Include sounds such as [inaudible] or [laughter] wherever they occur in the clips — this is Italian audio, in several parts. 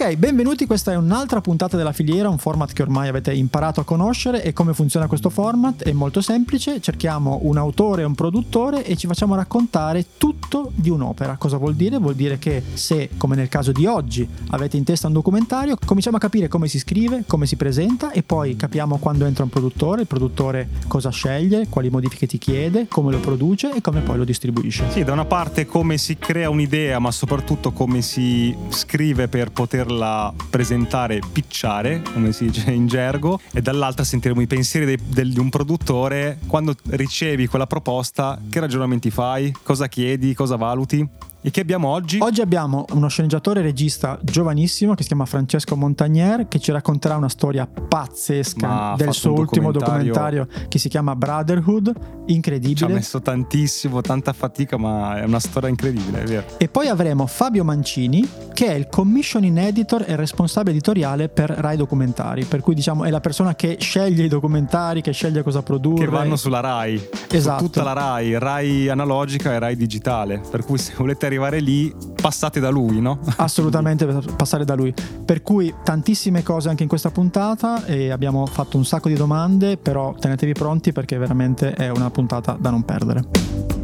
Ok, benvenuti, questa è un'altra puntata della filiera, un format che ormai avete imparato a conoscere e come funziona questo format è molto semplice, cerchiamo un autore e un produttore e ci facciamo raccontare tutto di un'opera. Cosa vuol dire? Vuol dire che se, come nel caso di oggi, avete in testa un documentario, cominciamo a capire come si scrive, come si presenta e poi capiamo quando entra un produttore, il produttore cosa sceglie, quali modifiche ti chiede, come lo produce e come poi lo distribuisce. Sì, da una parte come si crea un'idea, ma soprattutto come si scrive per poterla presentare, picciare, come si dice in gergo, e dall'altra sentiremo i pensieri dei, del, di un produttore quando ricevi quella proposta, che ragionamenti fai, cosa chiedi, cosa valuti. E che abbiamo oggi? Oggi abbiamo uno sceneggiatore e regista giovanissimo che si chiama Francesco Montagnier che ci racconterà una storia pazzesca Ma del suo ultimo documentario- documentario che si chiama Brotherhood, Ci ha incredibile. messo tantissimo, tanta fatica, ma è una storia incredibile, è vero. E poi avremo Fabio Mancini che è il commissioning editor e responsabile editoriale per Rai Documentari, per cui diciamo è la persona che sceglie i documentari, che sceglie cosa produrre. Che vanno sulla Rai. Esatto. Su tutta la Rai, Rai analogica e Rai digitale. Per cui se volete arrivare lì, passate da lui, no? [laughs] assolutamente passare da lui. Per cui tantissime cose anche in questa puntata e abbiamo fatto un sacco di domande, però tenetevi pronti perché veramente è una puntata da non perdere.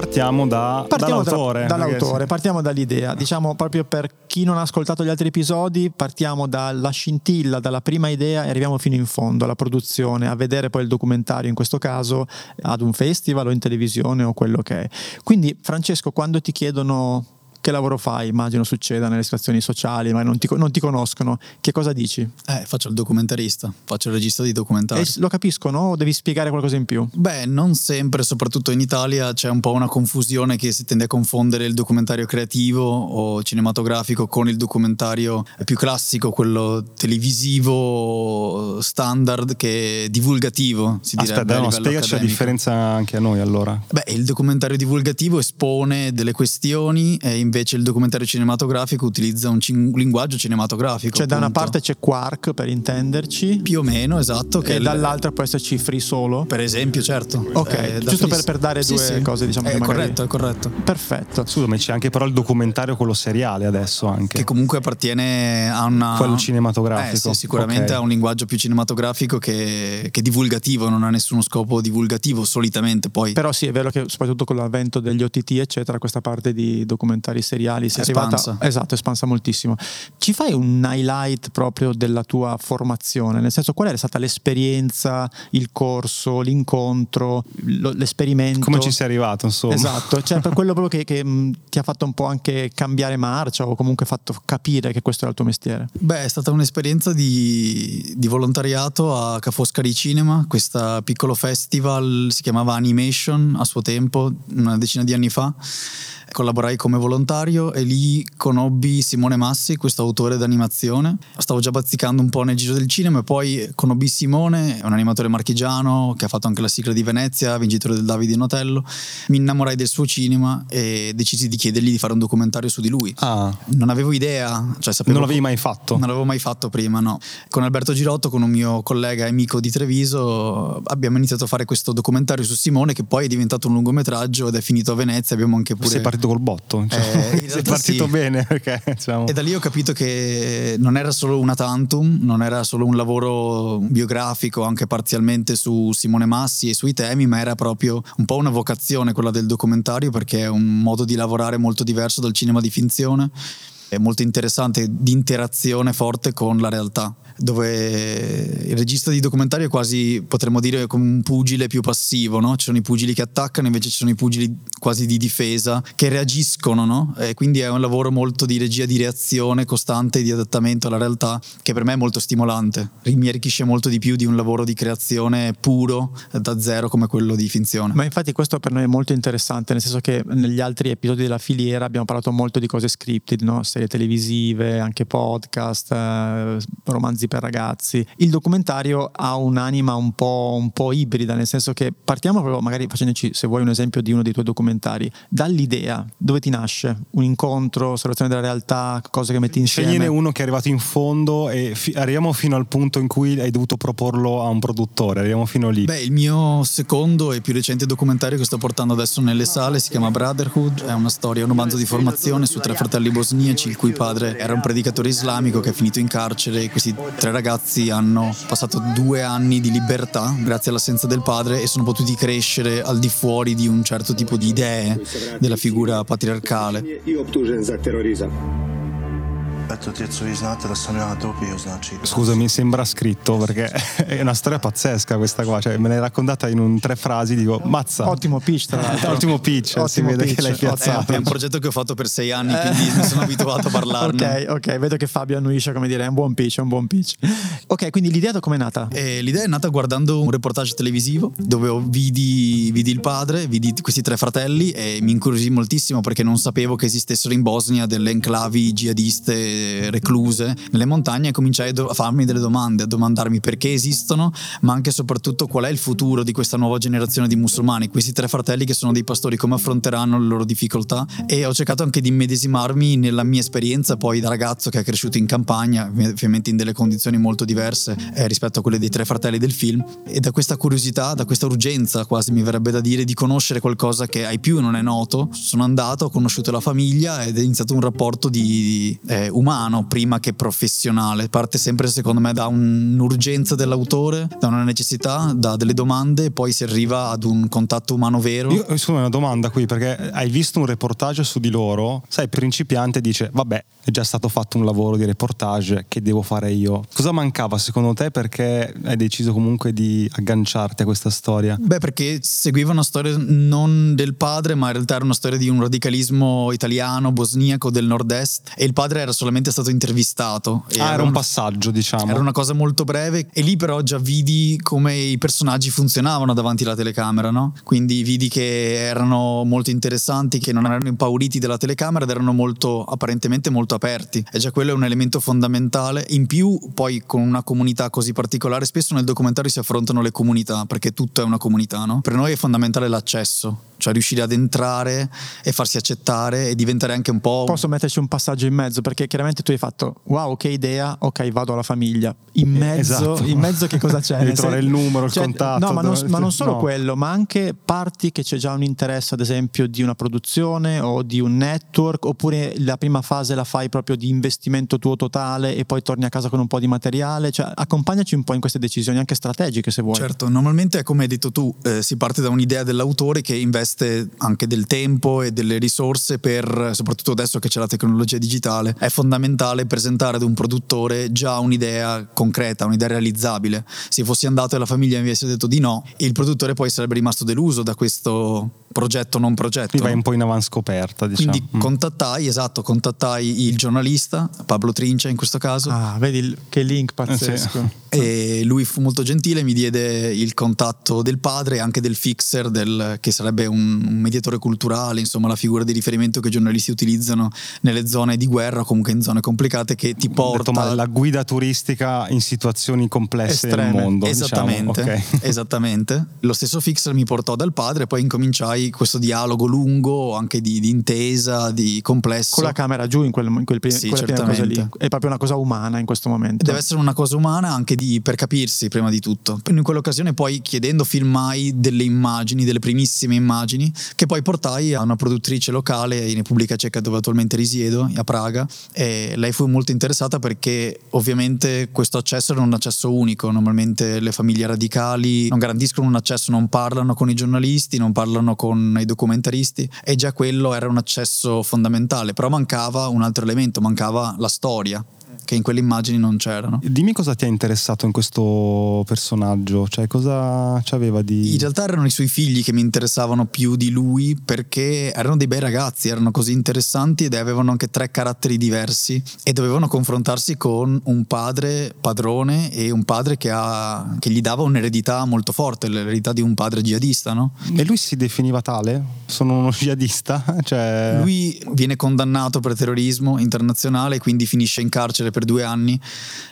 Partiamo, da, Partiamo da- dall'autore. dall'autore, perché- partiamo dall'idea. Diciamo proprio per chi non ha ascoltato gli altri episodi, partiamo dalla scintilla, dalla prima idea e arriviamo fino in fondo alla produzione, a vedere poi il documentario in questo caso ad un festival o in televisione o quello che è. Quindi Francesco, quando ti chiedono che lavoro fai, immagino succeda nelle situazioni sociali, ma non ti, non ti conoscono, che cosa dici? Eh, faccio il documentarista, faccio il regista di documentari. E lo capiscono o devi spiegare qualcosa in più? Beh, non sempre, soprattutto in Italia c'è un po' una confusione che si tende a confondere il documentario creativo o cinematografico con il documentario più classico, quello televisivo standard che è divulgativo, si direbbe. Aspetta, no, spiegaci la accademico. differenza anche a noi allora. Beh, il documentario divulgativo espone delle questioni e invece il documentario cinematografico utilizza un, cin- linguaggio cinematografico. Cioè da una appunto. parte c'è Quark per intenderci più o meno, esatto, che e dall'altra può esserci Free Solo. Per esempio, certo. Ok, Eh, giusto per- per dare due cose, diciamo, È che magari- corretto, è corretto. Perfetto. Scusa, ma c'è anche però il documentario, quello seriale adesso anche. Che comunque appartiene a una. Quello cinematografico. Eh, sì, sicuramente Ok. ha un linguaggio più cinematografico che, che divulgativo, non ha nessuno scopo divulgativo solitamente. Poi Però sì, è vero che soprattutto con l'avvento degli OTT, eccetera, questa parte di documentari seriali si è, È arrivata. espansa. Esatto, è espansa moltissimo. Ci fai un highlight proprio della tua formazione? Nel senso, qual è stata l'esperienza, il corso, l'incontro, lo- l'esperimento? Come ci sei arrivato, insomma? Esatto, cioè per quello proprio che, che, ti ha fatto un po' anche cambiare marcia o comunque fatto capire che questo era il tuo mestiere. Beh, è stata un'esperienza di, di volontariato a Ca' Foscari Cinema, questo piccolo festival si chiamava Animation a suo tempo, una decina di anni fa. Collaborai come volontario e lì conobbi Simone Massi, questo autore d'animazione. Stavo già bazzicando un po' nel giro del cinema e poi conobbi Simone, un animatore marchigiano che ha fatto anche la sigla di Venezia, vincitore del Davide in Otello. Mi innamorai del suo cinema e decisi di chiedergli di fare un documentario su di lui. Ah, Non avevo idea, cioè sapevo non l'avevi mai fatto? non l'avevo mai fatto prima, no. Con Alberto Girotto, con un mio collega e amico di Treviso, abbiamo iniziato a fare questo documentario su Simone che poi è diventato un lungometraggio ed è finito a Venezia. Abbiamo anche pure... Sei partito col botto? Cioè, Eh, [laughs] sei partito sì. bene perché diciamo, E da lì ho capito che non era solo una tantum, non era solo un lavoro biografico, anche parzialmente su Simone Massi e sui temi, ma era proprio un po' una vocazione quella del documentario perché è un modo di lavorare molto diverso dal cinema di finzione. È molto interessante, di interazione forte con la realtà, dove il regista di documentario è quasi, potremmo dire, come un pugile più passivo, no? Ci sono i pugili che attaccano, invece ci sono i pugili quasi di difesa, che reagiscono, no? E quindi è un lavoro molto di regia, di reazione costante, di adattamento alla realtà, che per me è molto stimolante. Mi arricchisce molto di più di un lavoro di creazione puro, da zero, come quello di finzione. Ma infatti questo per noi è molto interessante, nel senso che negli altri episodi della filiera abbiamo parlato molto di cose scripted, no? serie televisive, anche podcast, eh, romanzi romanzi per ragazzi. Il documentario ha un'anima un po', un po' ibrida, nel senso che partiamo proprio magari facendoci, se vuoi, un esempio di uno dei tuoi documentari, dall'idea, dove ti nasce? Un incontro, osservazione della realtà, cose che metti insieme? Scegliene uno che è arrivato in fondo e fi- arriviamo fino al punto in cui hai dovuto proporlo a un produttore, arriviamo fino lì. Beh, il mio secondo e più recente documentario che sto portando adesso nelle sale si chiama Brotherhood, è una storia, un romanzo di formazione su tre fratelli bosniaci il cui padre era un predicatore islamico che è finito in carcere e questi tre ragazzi hanno passato due anni di libertà grazie all'assenza del padre e sono potuti crescere al di fuori di un certo tipo di idee della figura patriarcale. I optužen za terorizam. Eto, djeco, vi znate da sam ja dobio, znači... Scusami, sembra scritto perché [laughs] è una storia pazzesca questa qua, cioè me l'hai raccontata in un tre frasi, dico mazza. Ottimo pitch, tra l'altro. [laughs] Ottimo pitch, si Ottimo vede pitch, che l'hai ottimo piazzato. È un progetto che ho fatto per sei anni, quindi mi sono abituato a parlarne. Ok, ok, vedo che Fabio annuisce come dire, è un buon pitch, è un buon pitch. Ok, quindi l'idea da come è nata? E l'idea è nata guardando un reportage televisivo dove vidi, vidi il padre, vidi questi tre fratelli e mi incuriosì moltissimo perché non sapevo che esistessero in Bosnia delle enclavi jihadiste recluse nelle montagne e cominciai a farmi delle domande, a domandarmi perché esistono, ma anche e soprattutto qual è il futuro di questa nuova generazione di musulmani, questi tre fratelli che sono dei pastori, come affronteranno le loro difficoltà? E ho cercato anche di immedesimarmi nella mia esperienza poi da ragazzo che è cresciuto in campagna, ovviamente in delle condizioni molto diverse eh, rispetto a quelle dei tre fratelli del film. E da questa curiosità, da questa urgenza quasi mi verrebbe da dire di conoscere qualcosa che ai più non è noto, sono andato, ho conosciuto la famiglia ed è iniziato un rapporto di, eh, umano prima che professionale, parte sempre secondo me da un'urgenza dell'autore, da una necessità, da delle domande e poi si arriva ad un contatto umano vero. Io scusa una domanda qui perché hai visto un reportage su di loro, sai, principiante dice vabbè è già stato fatto un lavoro di reportage, che devo fare io? Cosa mancava secondo te perché hai deciso comunque di agganciarti a questa storia? Beh, perché seguiva una storia non del padre, ma in realtà era una storia di un radicalismo italiano, bosniaco del nord-est e il padre era solamente stato intervistato. Ah, era un un- passaggio diciamo. Era una cosa molto breve e lì però già vidi come i personaggi funzionavano davanti alla telecamera, no? Quindi vidi che erano molto interessanti, che non erano impauriti dalla telecamera ed erano molto, apparentemente molto aperti. E già quello è un elemento fondamentale. In più, poi con una comunità così particolare, spesso nel documentario si affrontano le comunità, perché tutto è una comunità, no? Per noi è fondamentale l'accesso, cioè riuscire ad entrare e farsi accettare e diventare anche un po'... Posso metterci un passaggio in mezzo perché chiaramente tu hai fatto wow che idea, ok vado alla famiglia. In mezzo, esatto. in mezzo che [laughs] cosa c'è? Devi trovare il numero, il contatto, No, ma non, ma non solo no. quello, ma anche parti che c'è già un interesse ad esempio di una produzione o di un network oppure la prima fase la fai proprio di investimento tuo totale e poi torni a casa con un po' di materiale. Cioè accompagnaci un po' in queste decisioni anche strategiche se vuoi. Certo, normalmente è come hai detto tu, eh, si parte da un'idea dell'autore che investe anche del tempo e delle risorse per, soprattutto adesso che c'è la tecnologia digitale, è fondamentale presentare ad un produttore già un'idea concreta, un'idea realizzabile. Se fossi andato e la famiglia mi avesse detto di no, il produttore poi sarebbe rimasto deluso da questo progetto non progetto. Qui vai un po' in avanscoperta diciamo. Quindi Mm. contattai, esatto, contattai il giornalista, Pablo Trincia in questo caso, Ah, vedi che link Eh, pazzesco. e lui fu molto gentile, mi diede il contatto del padre e anche del fixer, del- che sarebbe un, un mediatore culturale, insomma la figura di riferimento che i giornalisti utilizzano nelle zone di guerra o comunque in zone complicate che ti detto, porta... ma la guida turistica in situazioni complesse Estreme. del mondo. Esattamente, diciamo. ok. esattamente. Lo stesso fixer mi portò dal padre e poi incominciai questo dialogo lungo, anche di, di intesa, di complesso. Con la camera giù in, quel, in quel, Sì, cosa lì. È proprio una cosa umana in questo momento. Deve essere una cosa umana anche di- per capirsi prima di tutto. In quell'occasione poi chiedendo filmai delle immagini, delle primissime immagini, che poi portai a una produttrice locale in Repubblica Ceca dove attualmente risiedo, a Praga, e lei fu molto interessata perché ovviamente questo accesso era un accesso unico, normalmente le famiglie radicali non garantiscono un accesso, non parlano con i giornalisti, non parlano con i documentaristi e già quello era un accesso fondamentale, però mancava un altro elemento, mancava la storia che in quelle immagini non c'erano. Dimmi cosa ti ha interessato in questo personaggio, cioè cosa c'aveva di... In realtà erano i suoi figli che mi interessavano più di lui perché erano dei bei ragazzi, erano così interessanti ed avevano anche tre caratteri diversi e dovevano confrontarsi con un padre padrone e un padre che, ha, che gli dava un'eredità molto forte, l'eredità di un padre jihadista, no? E lui si definiva tale? Sono uno jihadista? [laughs] Cioè... Lui viene condannato per terrorismo internazionale, quindi finisce in carcere carcere per due anni.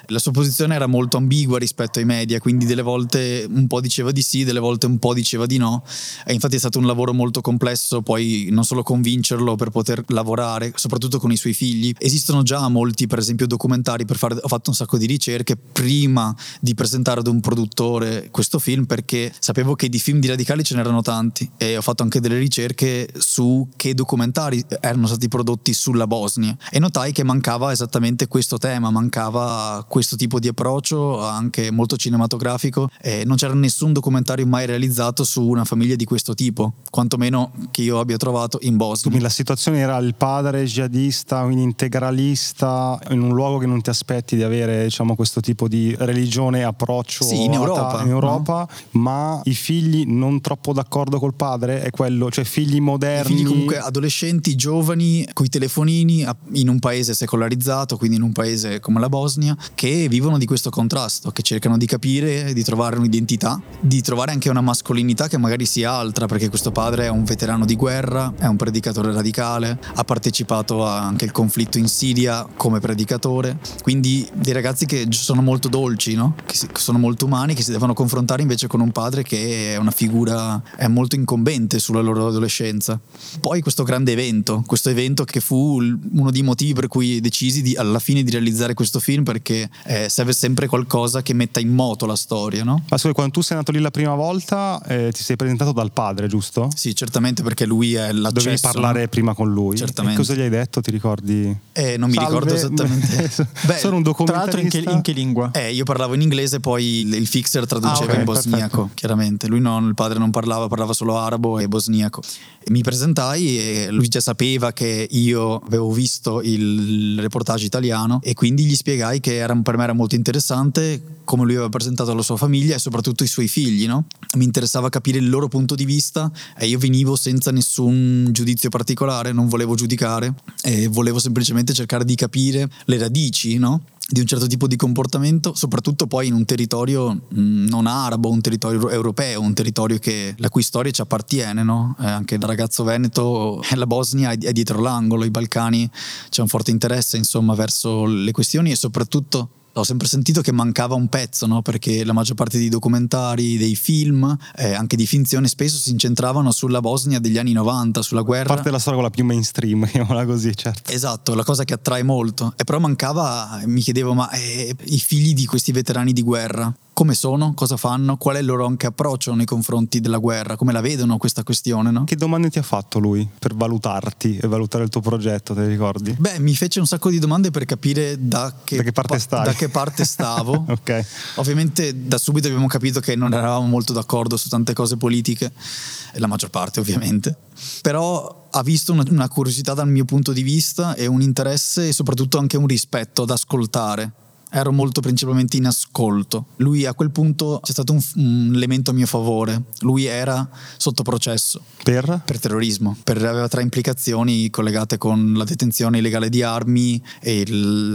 La sua posizione era molto ambigua rispetto ai media, quindi delle volte un po' diceva di sì, delle volte un po' diceva di no. E infatti è stato un lavoro molto complesso poi non solo convincerlo per poter lavorare, soprattutto con i suoi figli. Esistono già molti, per esempio, documentari per fare. Ho fatto un sacco di ricerche prima di presentare ad un produttore questo film perché sapevo che di film di radicali ce n'erano tanti e ho fatto anche delle ricerche su che documentari erano stati prodotti sulla Bosnia e notai che mancava esattamente questo tema, mancava questo tipo di approccio anche molto cinematografico e non c'era nessun documentario mai realizzato su una famiglia di questo tipo, quantomeno che io abbia trovato in Bosnia. Quindi la situazione era il padre jihadista, quindi integralista, in un luogo che non ti aspetti di avere diciamo, questo tipo di religione, approccio sì, in Europa, in Europa no? ma i figli non troppo d'accordo col padre, è quello, cioè figli moderni. I figli comunque adolescenti, giovani, coi telefonini, in un paese secolarizzato, quindi in un paese come la Bosnia, che vivono di questo contrasto, che cercano di capire, di trovare un'identità, di trovare anche una mascolinità che magari sia altra, perché questo padre è un veterano di guerra, è un predicatore radicale, ha partecipato anche al conflitto in Siria come predicatore, quindi dei ragazzi che sono molto dolci, no? che sono molto umani, che si devono confrontare invece con un padre che è una figura è molto incombente sulla loro adolescenza. Poi questo grande evento, questo evento che fu uno dei motivi per cui decisi di, alla fine di realizzare questo film perché eh, serve sempre qualcosa che metta in moto la storia. No? Ma scusa, quando tu sei andato lì la prima volta eh, ti sei presentato dal padre, giusto? Sì, certamente perché lui è l'accesso. Dovevi parlare prima con lui. Certamente. E cosa gli hai detto? Ti ricordi? Eh, non mi Salve. ricordo esattamente. [laughs] Beh, sono un documentarista. Tra l'altro in che, in che lingua? Eh, io parlavo in inglese, poi il, il fixer traduceva Ah, ok, in bosniaco, perfetto. chiaramente. Lui non, il padre non parlava, parlava solo arabo e bosniaco. E mi presentai e lui già sapeva che io avevo visto il reportage italiano e quindi gli spiegai che era, per me era molto interessante come lui aveva presentato la sua famiglia e soprattutto i suoi figli, no? Mi interessava capire il loro punto di vista e io venivo senza nessun giudizio particolare, non volevo giudicare e volevo semplicemente cercare di capire le radici, no? Di un certo tipo di comportamento, soprattutto poi in un territorio mh, non arabo, un territorio europeo, un territorio che, la cui storia ci appartiene, no? Eh, anche da ragazzo veneto, eh, la Bosnia è dietro l'angolo, i Balcani c'è un forte interesse insomma verso le questioni e soprattutto ho sempre sentito che mancava un pezzo, no? perché la maggior parte dei documentari, dei film, eh, anche di finzione, spesso si incentravano sulla Bosnia degli anni 90, sulla guerra. A parte la storia quella più mainstream, [laughs] chiamiamola così, certo. Esatto, la cosa che attrae molto. E però mancava, mi chiedevo, ma eh, i figli di questi veterani di guerra, come sono? Cosa fanno? Qual è il loro anche approccio nei confronti della guerra? Come la vedono questa questione, no? Che domande ti ha fatto lui per valutarti e valutare il tuo progetto, te ricordi? Beh, mi fece un sacco di domande per capire da che, Da che parte pa- da che parte stavo. [laughs] ok. Ovviamente da subito abbiamo capito che non eravamo molto d'accordo su tante cose politiche, la maggior parte ovviamente, però ha visto una, una curiosità dal mio punto di vista e un interesse e soprattutto anche un rispetto ad ascoltare. Ero molto principalmente in ascolto. Lui a quel punto c'è stato un, un elemento a mio favore. Lui era sotto processo Per? per terrorismo, per, aveva tre implicazioni collegate con la detenzione illegale di armi e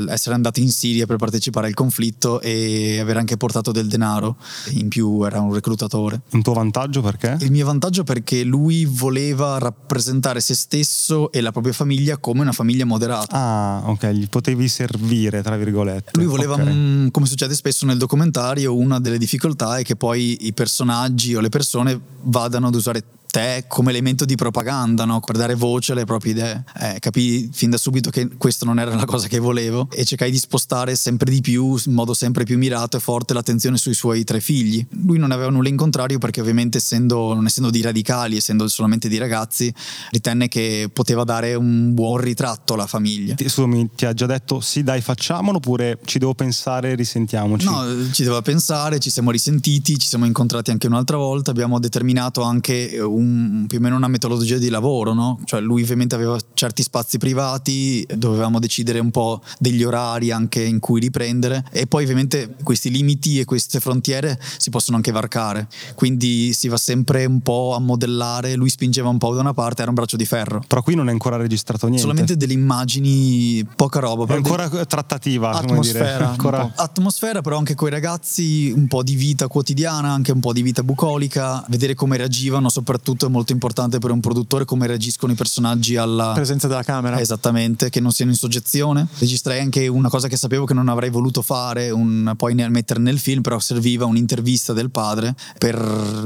essere andato in Siria per partecipare al conflitto e aver anche portato del denaro. In più era un reclutatore. Un tuo vantaggio perché? Il mio vantaggio perché lui voleva rappresentare se stesso e la propria famiglia come una famiglia moderata. Ah, ok, gli potevi servire, tra virgolette. Lui voleva, Ok. mm, come succede spesso nel documentario, una delle difficoltà è che poi i personaggi o le persone vadano ad usare te come elemento di propaganda, no? per dare voce alle proprie idee. Eh, capii fin da subito che questo non era la cosa che volevo e cercai di spostare sempre di più, in modo sempre più mirato e forte, l'attenzione sui suoi tre figli. Lui non aveva nulla in contrario perché ovviamente essendo, non essendo di radicali, essendo solamente di ragazzi, ritenne che poteva dare un buon ritratto alla famiglia. Scusami, ti ha già detto sì, dai, facciamolo oppure ci devo pensare, risentiamoci? No, ci doveva pensare, ci siamo risentiti, ci siamo incontrati anche un'altra volta, abbiamo determinato anche eh, un- più o meno una metodologia di lavoro, no? Cioè lui ovviamente aveva certi spazi privati, dovevamo decidere un po' degli orari anche in cui riprendere e poi ovviamente questi limiti e queste frontiere si possono anche varcare, quindi si va sempre un po' a modellare, lui spingeva un po' da una parte, era un braccio di ferro. Però qui non è ancora registrato niente. Solamente delle immagini, poca roba. È ancora trattativa, come Atmosfera, Ancora... atmosfera però anche coi ragazzi un po' di vita quotidiana anche un po' di vita bucolica vedere come reagivano soprattutto è molto importante per un produttore come reagiscono i personaggi alla presenza della camera. Esattamente, che non siano in soggezione. Registrai anche una cosa che sapevo che non avrei voluto fare, un, poi mettere nel film, però serviva un'intervista del padre per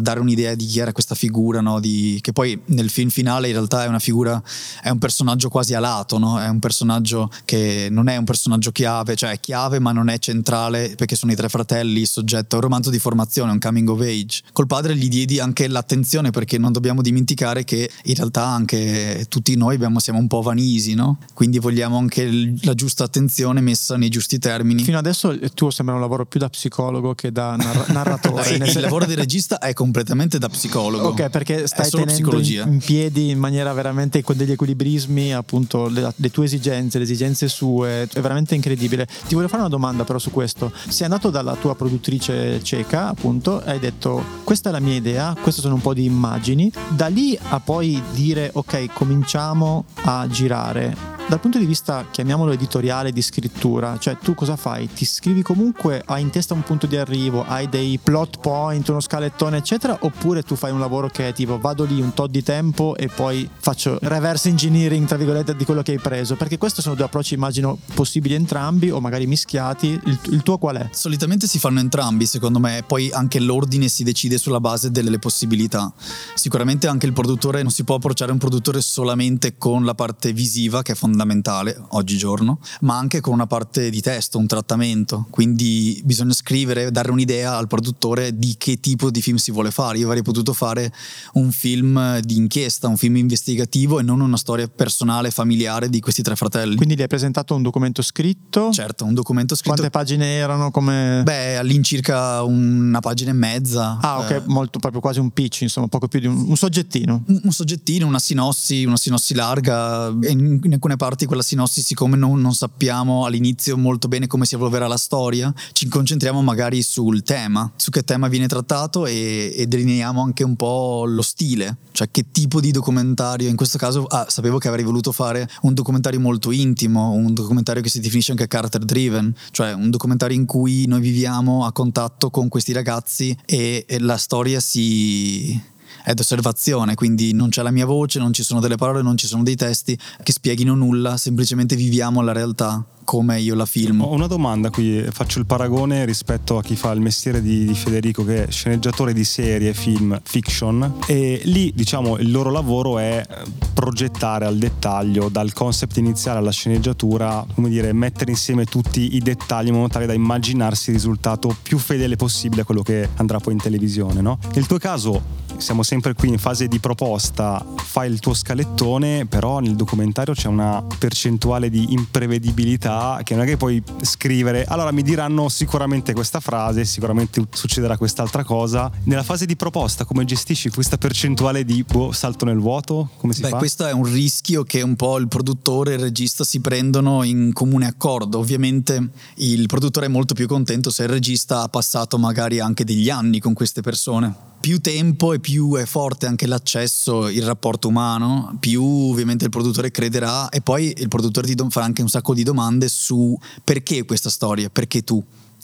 dare un'idea di chi era questa figura, no? di, che poi nel film finale in realtà è una figura, è un personaggio quasi a lato, no? è un personaggio che non è un personaggio chiave, cioè è chiave ma non è centrale perché sono i tre fratelli, il soggetto, è un romanzo di formazione, un coming of age. Col padre gli diedi anche l'attenzione perché non dobbiamo dimenticare che in realtà anche tutti noi abbiamo, siamo un po' vanisi, no? quindi vogliamo anche la giusta attenzione messa nei giusti termini. Fino adesso il tuo sembra un lavoro più da psicologo che da narra- [laughs] narratore. il lavoro di regista è completamente da psicologo. Ok, perché stai tenendo in, in, piedi in maniera veramente con degli equilibrismi appunto le, le, tue esigenze, le esigenze sue, è veramente incredibile. Ti voglio fare una domanda però su questo. Sei andato dalla tua produttrice cieca, appunto, e hai detto questa è la mia idea, queste sono un po' di immagini, da lì a poi dire ok, cominciamo a girare dal punto di vista, chiamiamolo editoriale, di scrittura, cioè tu cosa fai? Ti scrivi comunque, hai in testa un punto di arrivo, hai dei plot point, uno scalettone, eccetera, oppure tu fai un lavoro che è tipo vado lì un tot di tempo e poi faccio reverse engineering, tra virgolette, di quello che hai preso? Perché questi sono due approcci, immagino, possibili entrambi o magari mischiati. Il, il tuo qual è? Solitamente si fanno entrambi, secondo me, poi anche l'ordine si decide sulla base delle possibilità. Sicuramente anche il produttore, non si può approcciare un produttore solamente con la parte visiva, che è fondamentale fondamentale oggigiorno, ma anche con una parte di testo, un trattamento. Quindi bisogna scrivere, dare un'idea al produttore di che tipo di film si vuole fare. Io avrei potuto fare un film di inchiesta, un film investigativo e non una storia personale, familiare di questi tre fratelli. Quindi gli hai presentato un documento scritto? Certo, un documento scritto. Quante pagine erano? Come... Beh, all'incirca una pagina e mezza. Ah, ok, eh. molto proprio quasi un pitch, insomma, poco più di un, un soggettino. Un, un, soggettino, una sinossi, una sinossi larga. In, in alcune parti quella sinossi, siccome non, non, sappiamo all'inizio molto bene come si evolverà la storia, ci concentriamo magari sul tema, su che tema viene trattato e, e delineiamo anche un po' lo stile, cioè che tipo di documentario. In questo caso ah, sapevo che avrei voluto fare un documentario molto intimo, un documentario che si definisce anche character driven, cioè un documentario in cui noi viviamo a contatto con questi ragazzi e, e la storia si è d'osservazione, quindi non c'è la mia voce, non ci sono delle parole, non ci sono dei testi che spieghino nulla, semplicemente viviamo la realtà come io la filmo. Ho una domanda qui, faccio il paragone rispetto a chi fa il mestiere di, di, Federico che è sceneggiatore di serie, film, fiction e lì diciamo il loro lavoro è progettare al dettaglio dal concept iniziale alla sceneggiatura, come dire, mettere insieme tutti i dettagli in modo tale da immaginarsi il risultato più fedele possibile a quello che andrà poi in televisione, no? Nel tuo caso siamo sempre qui in fase di proposta, fai il tuo scalettone, però nel documentario c'è una percentuale di imprevedibilità che non è che puoi scrivere, allora mi diranno sicuramente questa frase, sicuramente succederà quest'altra cosa. Nella fase di proposta come gestisci questa percentuale di boh, salto nel vuoto? Come si Beh, fa? questo è un rischio che un po' il produttore e il regista si prendono in comune accordo. Ovviamente il produttore è molto più contento se il regista ha passato magari anche degli anni con queste persone più tempo e più è forte anche l'accesso, il rapporto umano, più ovviamente il produttore crederà e poi il produttore ti farà anche un sacco di domande su perché questa storia, perché tu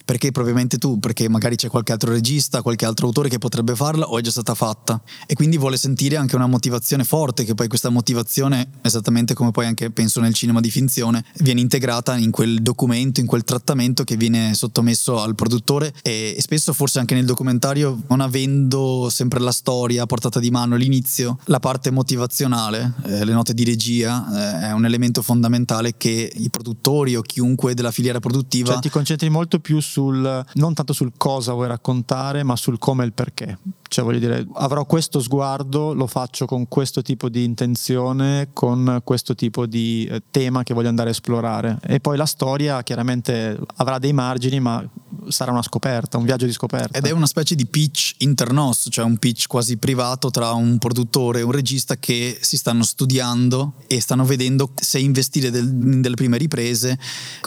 perché probabilmente tu, perché magari c'è qualche altro regista, qualche altro autore che potrebbe farla o è già stata fatta. E quindi vuole sentire anche una motivazione forte che poi questa motivazione, esattamente come poi anche penso nel cinema di finzione, viene integrata in quel documento, in quel trattamento che viene sottomesso al produttore. E, e spesso forse anche nel documentario non avendo sempre la storia a portata di mano all'inizio, la parte motivazionale, eh, le note di regia eh, è un elemento fondamentale che i produttori o chiunque della filiera produttiva... Cioè ti concentri molto più su sul, non tanto sul cosa vuoi raccontare, ma sul come e il perché. Cioè voglio dire, avrò questo sguardo, lo faccio con questo tipo di intenzione, con questo tipo di eh, tema che voglio andare a esplorare. E poi la storia chiaramente avrà dei margini, ma sarà una scoperta, un viaggio di scoperta. Ed è una specie di pitch internos, cioè un pitch quasi privato tra un produttore e un regista che si stanno studiando e stanno vedendo se investire del, delle prime riprese.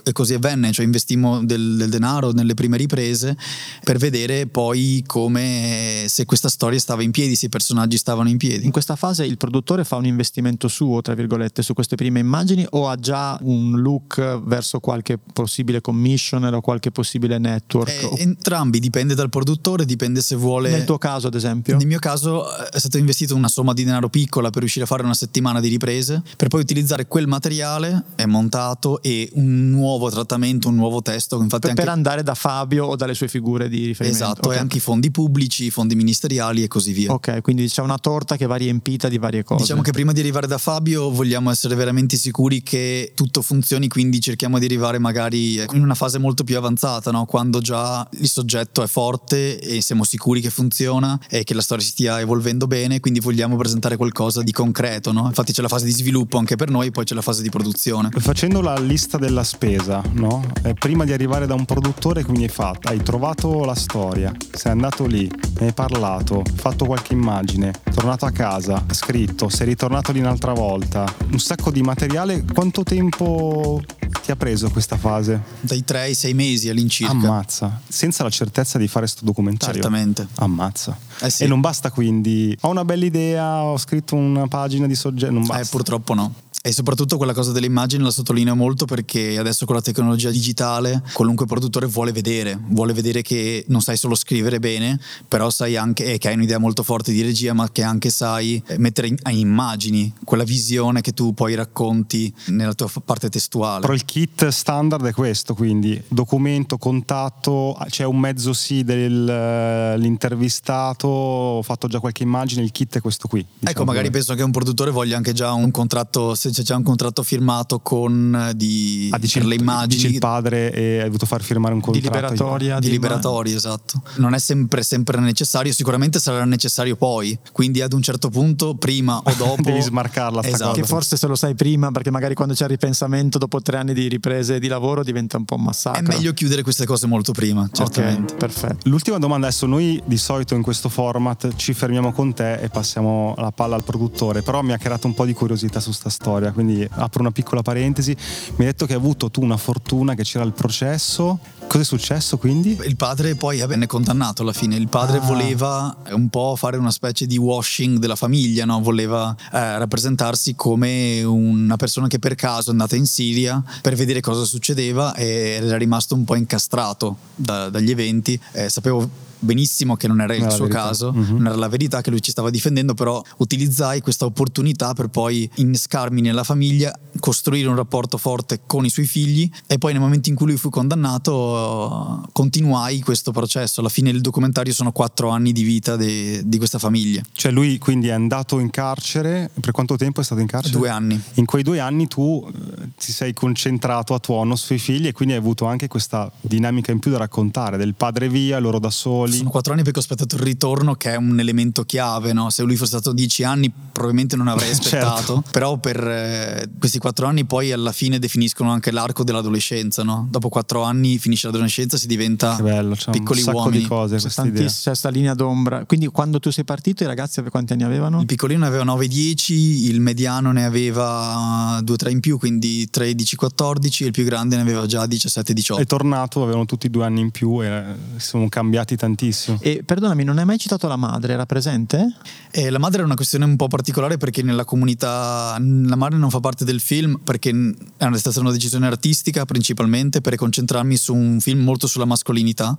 E così avvenne, cioè investimmo del, del denaro nelle prime riprese per vedere poi come se questa storia stava in piedi, se i personaggi stavano in piedi. In questa fase il produttore fa un investimento suo, tra virgolette, su queste prime immagini o ha già un look verso qualche possibile commissioner o qualche possibile network? Eh, entrambi, dipende dal produttore, dipende se vuole... Nel tuo caso, ad esempio? Nel mio caso eh, è stato investito una somma di denaro piccola per riuscire a fare una settimana di riprese, per poi utilizzare quel materiale, è montato e un nuovo trattamento, un nuovo testo. Infatti per, anche... per andare da Fabio o dalle sue figure di riferimento. Esatto, Ok. e anche i fondi pubblici, i fondi ministeriali e così via. Ok, quindi c'è una torta che va riempita di varie cose. Diciamo che prima di arrivare da Fabio vogliamo essere veramente sicuri che tutto funzioni, quindi cerchiamo di arrivare magari in una fase molto più avanzata, no? quando già il soggetto è forte e siamo sicuri che funziona e che la storia si stia evolvendo bene, quindi vogliamo presentare qualcosa di concreto. No? Infatti c'è la fase di sviluppo anche per noi, poi c'è la fase di produzione. Facendo la lista della spesa, no? Eh, prima di arrivare da un produttore, quindi hai fatto, hai trovato la storia, sei andato lì, ne hai parlato, fatto qualche immagine, tornato a casa, scritto, sei ritornato lì un'altra volta, un sacco di materiale. Quanto tempo ti ha preso questa fase? Dai 3 ai 6 mesi all'incirca. Ammazza, senza la certezza di fare sto documentario. Certamente. Ammazza. Eh sì. E non basta quindi, ho una bella idea, ho scritto una pagina di soggetto, non Eh, basta. purtroppo no. E soprattutto quella cosa delle immagini la sottolineo molto perché adesso con la tecnologia digitale qualunque produttore vuole vedere, vuole vedere che non sai solo scrivere bene, però sai anche eh, che hai un'idea molto forte di regia, ma che anche sai eh, mettere in, in immagini quella visione che tu poi racconti nella tua parte testuale. Però il kit standard è questo, quindi documento, contatto, c'è un mezzo sì dell'intervistato, ho fatto già qualche immagine, il kit è questo qui. Ecco, diciamo. magari penso che un produttore voglia anche già un contratto, se c'è già un contratto firmato con eh, di, Ah, dici per le immagini. dici il padre e hai dovuto far firmare un di contratto. liberatoria. di liberatori, esatto. Non è sempre, sempre necessario, sicuramente sarà necessario poi, quindi ad un certo punto, prima o [laughs] dopo... Devi smarcarla Esatto. Che forse se lo sai prima, perché magari quando c'è il ripensamento dopo tre anni di riprese e di lavoro diventa un po' un massacro. È meglio chiudere queste cose molto prima, certamente. Ok, perfetto. L'ultima domanda adesso, noi di solito in questo format ci fermiamo con te e passiamo la palla al produttore, però mi ha creato un po' di curiosità su sta storia, quindi apro una piccola parentesi, mi hai detto che hai avuto tu una fortuna che c'era il processo, cosa è successo quindi? Il padre poi venne condannato alla fine. Il padre Ah. voleva un po' fare una specie di washing della famiglia, no? voleva eh, rappresentarsi come una persona che per caso è andata in Siria per vedere cosa succedeva e era rimasto un po' incastrato da- dagli eventi. Eh, sapevo benissimo che non era il era suo caso, Mhm. non era la verità che lui ci stava difendendo, però utilizzai questa opportunità per poi innescarmi nella famiglia, costruire un rapporto forte con i suoi figli e poi nel momento in cui lui fu condannato continuai questo processo. Alla fine del documentario sono quattro anni di vita de- di questa famiglia, Cioè lui quindi è andato in carcere, per quanto tempo è stato in carcere? due anni. In quei due anni tu eh, ti sei concentrato a tuono sui figli e quindi hai avuto anche questa dinamica in più da raccontare, del padre via, loro da soli. Sono quattro anni perché ho aspettato il ritorno che è un elemento chiave, no? se lui fosse stato dieci anni probabilmente non avrei [laughs] aspettato, Certo. però per eh, questi quattro anni poi alla fine definiscono anche l'arco dell'adolescenza, no? dopo quattro anni finisce l'adolescenza si diventa Che bello, c'è piccoli un sacco uomini. di cose C'è questa idea. tantissima questa linea d'ombra. Quindi quando tu sei partito i ragazzi quanti anni avevano? Il piccolino ne aveva 9-10, il mediano ne aveva 2-3 in più, quindi 13-14 e il più grande ne aveva già 17-18. È tornato, avevano tutti due anni in più e eh, si sono cambiati tantissimo. E perdonami, non hai mai citato la madre, era presente? E la madre è una questione un po' particolare perché nella comunità la madre non fa parte del film perché è stata una decisione artistica principalmente per concentrarmi su un film molto sulla mascolinità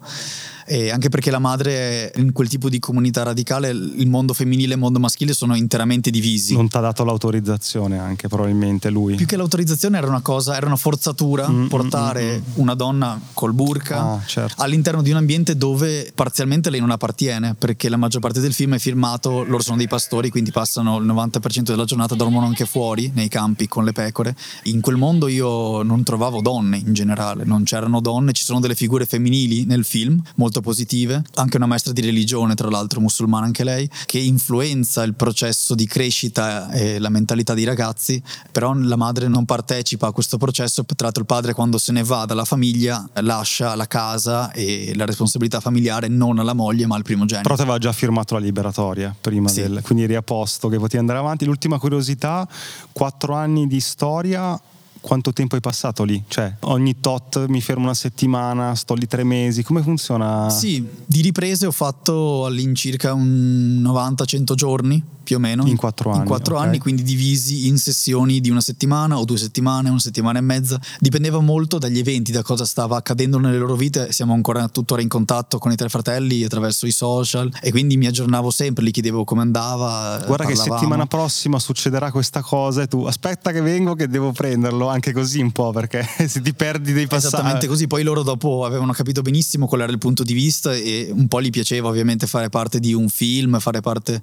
e anche perché la madre in quel tipo di comunità radicale il mondo femminile e il mondo maschile sono interamente divisi. Non ti ha dato l'autorizzazione anche probabilmente lui. Più che l'autorizzazione era una cosa, era una forzatura Mm, portare una donna col burka Ah, certo. all'interno di un ambiente dove parzialmente lei non appartiene, perché la maggior parte del film è firmato, loro sono dei pastori, quindi passano il 90% della giornata, dormono anche fuori nei campi con le pecore. In quel mondo io non trovavo donne in generale, non c'erano donne, ci sono delle figure femminili nel film, molto positive, anche una maestra di religione, tra l'altro musulmana anche lei, che influenza il processo di crescita e la mentalità dei ragazzi, però la madre non partecipa a questo processo, tra l'altro il padre quando se ne va dalla famiglia lascia la casa e la responsabilità familiare non alla moglie ma al primogenito. Però ti aveva già firmato la liberatoria prima Sì. del, quindi eri a posto che potevi andare avanti. L'ultima curiosità, quattro anni di storia, quanto tempo hai passato lì? Cioè, ogni tot mi fermo una settimana, sto lì tre mesi, come funziona? Sì, di riprese ho fatto all'incirca un 90-100 giorni più o meno. In quattro anni. In quattro okay. anni, quindi divisi in sessioni di una settimana o due settimane, una settimana e mezza. Dipendeva molto dagli eventi, da cosa stava accadendo nelle loro vite. Siamo ancora tuttora in contatto con i tre fratelli attraverso i social e quindi mi aggiornavo sempre, gli chiedevo come andava. Guarda parlavamo. che settimana prossima succederà questa cosa e tu aspetta che vengo che devo prenderlo, anche così un po' perché [laughs] se ti perdi dei passaggi. Esattamente così, poi loro dopo avevano capito benissimo qual era il punto di vista e un po' gli piaceva ovviamente fare parte di un film, fare parte...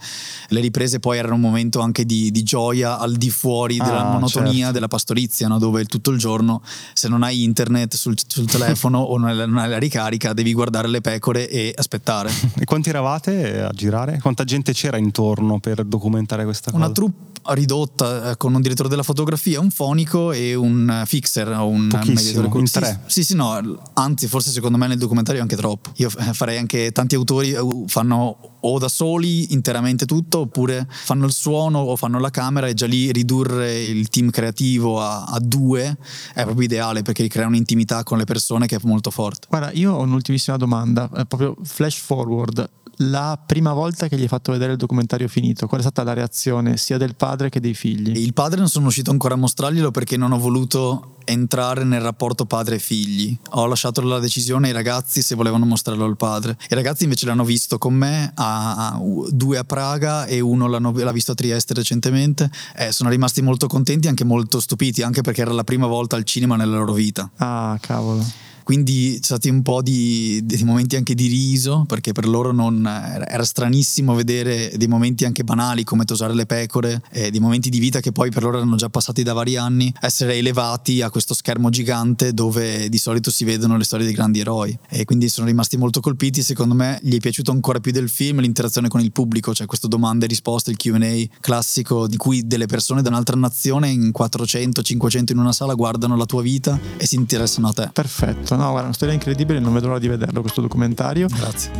Le riprese poi erano un momento anche di, di gioia al di fuori della Ah, monotonia certo. della pastorizia, no? dove tutto il giorno se non hai internet sul, sul [laughs] telefono o non hai, non hai la ricarica devi guardare le pecore e aspettare. [laughs] E quanti eravate a girare? Quanta gente c'era intorno per documentare questa cosa? Una troupe ridotta eh, con un direttore della fotografia, un fonico e un eh, fixer o un Pochissimo, mediatore. in Sì, tre. Sì, sì, no, anzi forse secondo me nel documentario anche troppo. Io eh, farei anche tanti autori eh, fanno o da soli interamente tutto oppure fanno il suono o fanno la camera e già lì ridurre il team creativo a, a due è proprio ideale perché crea un'intimità con le persone che è molto forte. Guarda, io ho un'ultimissima domanda, eh, proprio flash forward. La prima volta che gli hai fatto vedere il documentario finito, qual è stata la reazione sia del padre che dei figli? il padre non sono riuscito ancora a mostrarglielo perché non ho voluto entrare nel rapporto padre-figli. Ho lasciato la decisione ai ragazzi se volevano mostrarlo al padre. I ragazzi invece l'hanno visto con me, a, a- due a Praga e uno l'ha visto a Trieste recentemente. Eh, sono rimasti molto contenti e anche molto stupiti, anche perché era la prima volta al cinema nella loro vita. Ah, cavolo. Quindi c'è stati un po' di, di momenti anche di riso, perché per loro non, era, stranissimo vedere dei momenti anche banali come tosare le pecore, eh, dei momenti di vita che poi per loro erano già passati da vari anni, essere elevati a questo schermo gigante dove di solito si vedono le storie dei grandi eroi. E quindi sono rimasti molto colpiti. Secondo me gli è piaciuto ancora più del film l'interazione con il pubblico, cioè questo domande e risposte, il QA classico di cui delle persone da un'altra nazione in 400, 500 in una sala guardano la tua vita e si interessano a te. Perfetto. No, guarda, una storia incredibile, non vedo l'ora di vederlo questo documentario. Grazie.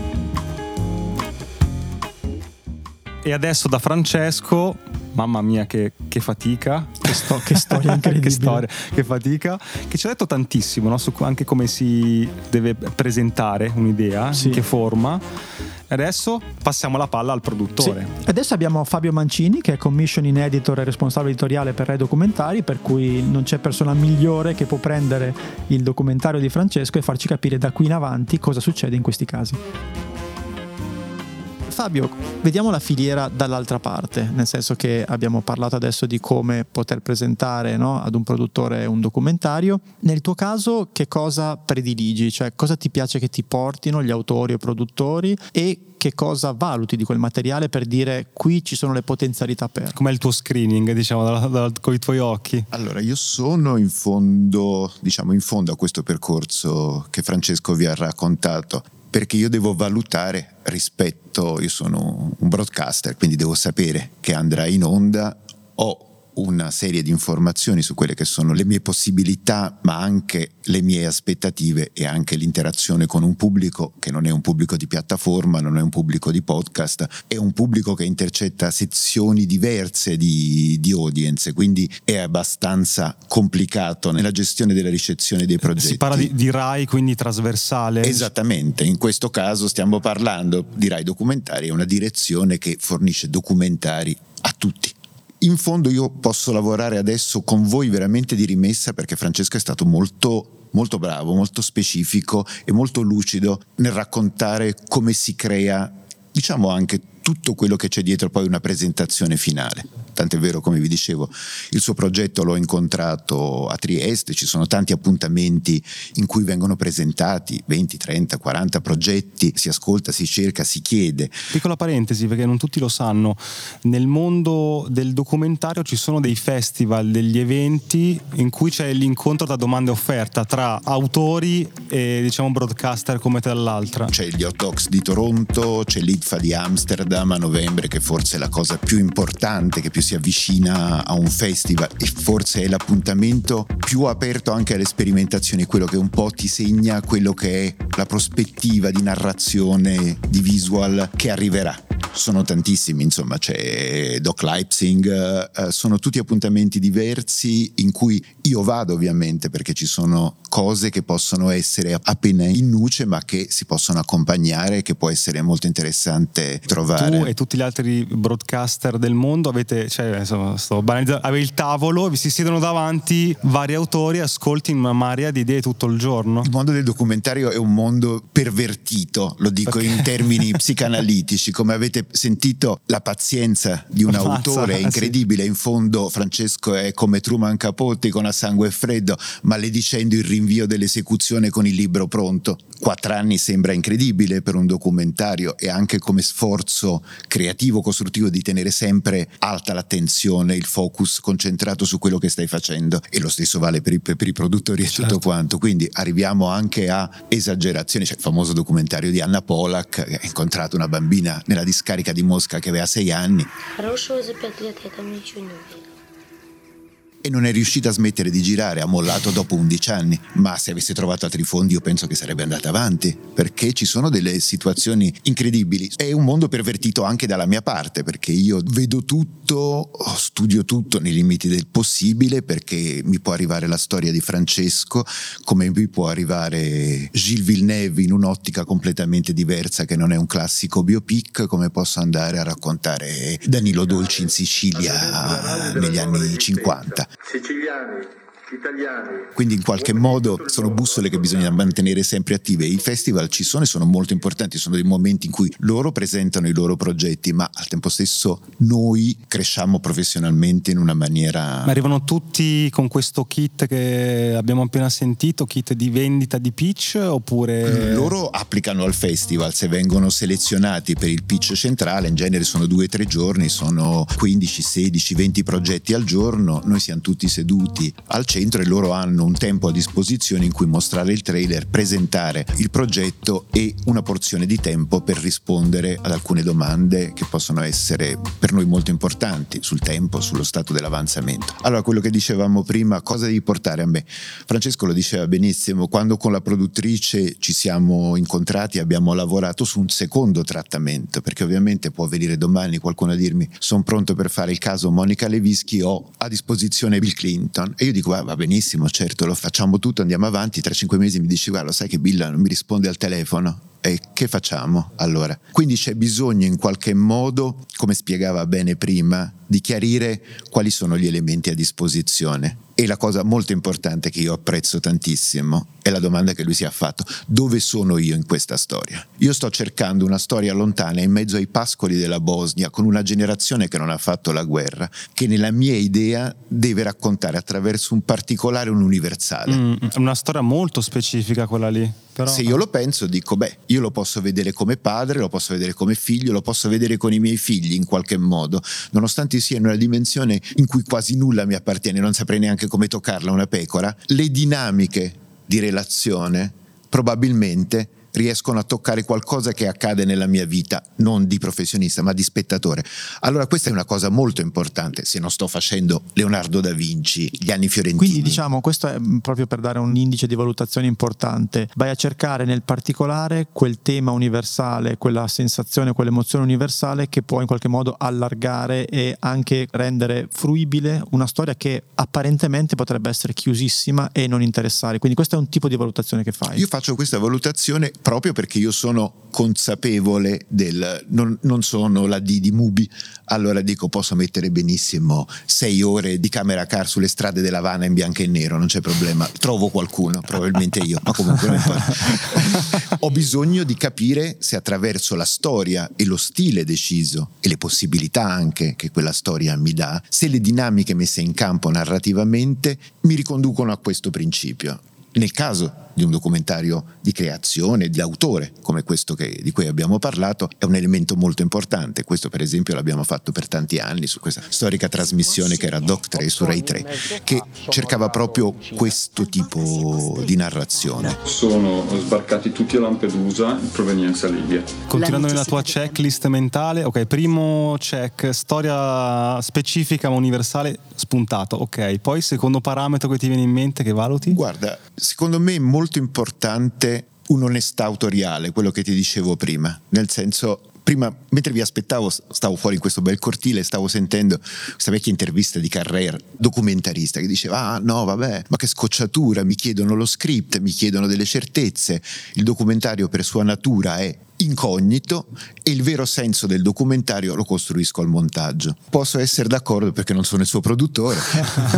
E adesso da Francesco, mamma mia che, che fatica, Che, sto- che storia [laughs] incredibile. che storia, che fatica, che ci ha detto tantissimo no? su anche come si deve presentare un'idea, Sì. in che forma. Adesso passiamo la palla al produttore. Sì. Adesso abbiamo Fabio Mancini che è commissioning editor e responsabile editoriale per Rai Documentari, per cui non c'è persona migliore che può prendere il documentario di Francesco e farci capire da qui in avanti cosa succede in questi casi. Fabio, vediamo la filiera dall'altra parte, nel senso che abbiamo parlato adesso di come poter presentare no, ad un produttore un documentario. Nel tuo caso che cosa prediligi? Cioè cosa ti piace che ti portino gli autori o produttori e che cosa valuti di quel materiale per dire qui ci sono le potenzialità per? Com'è il tuo screening, diciamo, con i tuoi occhi? Allora, io sono in fondo, diciamo, in fondo a questo percorso che Francesco vi ha raccontato, perché io devo valutare rispetto, io sono un broadcaster, quindi devo sapere che andrà in onda, ho una serie di informazioni su quelle che sono le mie possibilità, ma anche le mie aspettative e anche l'interazione con un pubblico che non è un pubblico di piattaforma, non è un pubblico di podcast, è un pubblico che intercetta sezioni diverse di, di audience, quindi è abbastanza complicato nella gestione della ricezione dei progetti. Si parla di, di RAI, quindi trasversale. Esattamente, in questo caso stiamo parlando di Rai Documentari, è una direzione che fornisce documentari a tutti. In fondo io posso lavorare adesso con voi veramente di rimessa perché Francesco è stato molto, molto bravo, molto specifico e molto lucido nel raccontare come si crea, diciamo anche tutto quello che c'è dietro poi una presentazione finale. Tant'è vero, come vi dicevo, il suo progetto l'ho incontrato a Trieste, ci sono tanti appuntamenti in cui vengono presentati 20, 30, 40 progetti, si ascolta, si cerca, si chiede. Piccola parentesi, perché non tutti lo sanno, nel mondo del documentario ci sono dei festival, degli eventi in cui c'è l'incontro tra domanda e offerta tra autori e diciamo broadcaster come tra l'altra. C'è gli Hot Docs di Toronto, c'è l'IDFA di Amsterdam a novembre che forse è la cosa più importante, che più si avvicina a un festival e forse è l'appuntamento più aperto anche alle sperimentazioni, quello che un po' ti segna quello che è la prospettiva di narrazione, di visual che arriverà. Sono tantissimi, insomma, c'è Doc Leipzig, eh, sono tutti appuntamenti diversi in cui io vado ovviamente perché ci sono cose che possono essere appena in nuce ma che si possono accompagnare che può essere molto interessante trovare. Tu e tutti gli altri broadcaster del mondo avete, cioè, insomma, sto banalizzando, avete il tavolo, vi si siedono davanti vari autori, ascolti una marea di idee tutto il giorno. Il mondo del documentario è un mondo pervertito, lo dico okay. in termini [laughs] psicanalitici, come avete sentito la pazienza di un [laughs] Mazza, autore è incredibile, sì. in fondo Francesco è come Truman Capote con a sangue freddo, maledicendo il rinvio dell'esecuzione con il libro pronto. Quattro anni sembra incredibile per un documentario e anche come sforzo creativo, costruttivo di tenere sempre alta l'attenzione, il focus concentrato su quello che stai facendo e lo stesso vale per i, per i produttori e certo. tutto quanto. Quindi arriviamo anche a esagerazioni, c'è il famoso documentario di Anna Polak che ha incontrato una bambina nella discarica di Mosca che aveva sei anni. E non è riuscita a smettere di girare, ha mollato dopo 11 anni, ma se avesse trovato altri fondi io penso che sarebbe andata avanti, perché ci sono delle situazioni incredibili. È un mondo pervertito anche dalla mia parte, perché io vedo tutto, studio tutto nei limiti del possibile, perché mi può arrivare la storia di Francesco, come mi può arrivare Gilles Villeneuve in un'ottica completamente diversa che non è un classico biopic, come posso andare a raccontare Danilo Dolci in Sicilia negli anni 50 siciliani. Quindi in qualche modo sono bussole che bisogna mantenere sempre attive. I festival ci sono e sono molto importanti, sono dei momenti in cui loro presentano i loro progetti, ma al tempo stesso noi cresciamo professionalmente in una maniera... Ma arrivano tutti con questo kit che abbiamo appena sentito, kit di vendita di pitch oppure... Loro applicano al festival, se vengono selezionati per il pitch centrale, in genere sono due o tre giorni, sono 15, 16, 20 progetti al giorno, noi siamo tutti seduti al centro centro e loro hanno un tempo a disposizione in cui mostrare il trailer, presentare il progetto e una porzione di tempo per rispondere ad alcune domande che possono essere per noi molto importanti sul tempo, sullo stato dell'avanzamento. Allora, quello che dicevamo prima, cosa devi portare a me? Francesco lo diceva benissimo, quando con la produttrice ci siamo incontrati abbiamo lavorato su un secondo trattamento, perché ovviamente può venire domani qualcuno a dirmi sono pronto per fare il caso Monica Levischi ho a disposizione Bill Clinton e io dico va benissimo, certo, lo facciamo tutto, andiamo avanti, tra cinque mesi mi dici guarda, sai che Bill non mi risponde al telefono, e che facciamo allora? Quindi c'è bisogno in qualche modo, come spiegava bene prima, di chiarire quali sono gli elementi a disposizione. E la cosa molto importante che io apprezzo tantissimo è la domanda che lui si è fatto. Dove sono io in questa storia? Io sto cercando una storia lontana in mezzo ai pascoli della Bosnia, con una generazione che non ha fatto la guerra, che nella mia idea deve raccontare attraverso un particolare un universale. Mm, una storia molto specifica quella lì. Però... Se io lo penso, dico, beh, io lo posso vedere come padre, lo posso vedere come figlio, lo posso vedere con i miei figli in qualche modo, nonostante sia in una dimensione in cui quasi nulla mi appartiene, non saprei neanche come toccarla una pecora, le dinamiche di relazione probabilmente riescono a toccare qualcosa che accade nella mia vita, non di professionista, ma di spettatore. Allora questa è una cosa molto importante, se non sto facendo Leonardo da Vinci, gli anni fiorentini. Quindi diciamo, questo è proprio per dare un indice di valutazione importante, vai a cercare nel particolare quel tema universale, quella sensazione, quell'emozione universale che può in qualche modo allargare e anche rendere fruibile una storia che apparentemente potrebbe essere chiusissima e non interessare. Quindi questo è un tipo di valutazione che fai. Io faccio questa valutazione proprio perché io sono consapevole del non, non, sono la D di Mubi, allora dico posso mettere benissimo sei ore di camera car sulle strade dell'Havana in bianco e nero, non c'è problema, trovo qualcuno, probabilmente io, ma comunque. [laughs] Ho bisogno di capire se attraverso la storia e lo stile deciso e le possibilità anche che quella storia mi dà, se le dinamiche messe in campo narrativamente mi riconducono a questo principio. Nel caso di un documentario di creazione, di autore, come questo che, di cui abbiamo parlato, è un elemento molto importante. Questo per esempio l'abbiamo fatto per tanti anni su questa storica trasmissione che era Doc 3 su Rai 3, che cercava proprio questo tipo di narrazione. Sono sbarcati tutti a Lampedusa in provenienza Libia. Continuando nella tua checklist mentale, ok, primo check, storia specifica ma universale spuntato, ok, poi secondo parametro che ti viene in mente che valuti? Guarda, secondo me molto importante un'onestà autoriale, quello che ti dicevo prima, nel senso prima, mentre vi aspettavo, stavo fuori in questo bel cortile, stavo sentendo questa vecchia intervista di Carrera, documentarista, che diceva: Ah, no, vabbè, ma che scocciatura, mi chiedono lo script, mi chiedono delle certezze. Il documentario per sua natura è incognito e il vero senso del documentario lo costruisco al montaggio. Posso essere d'accordo perché non sono il suo produttore,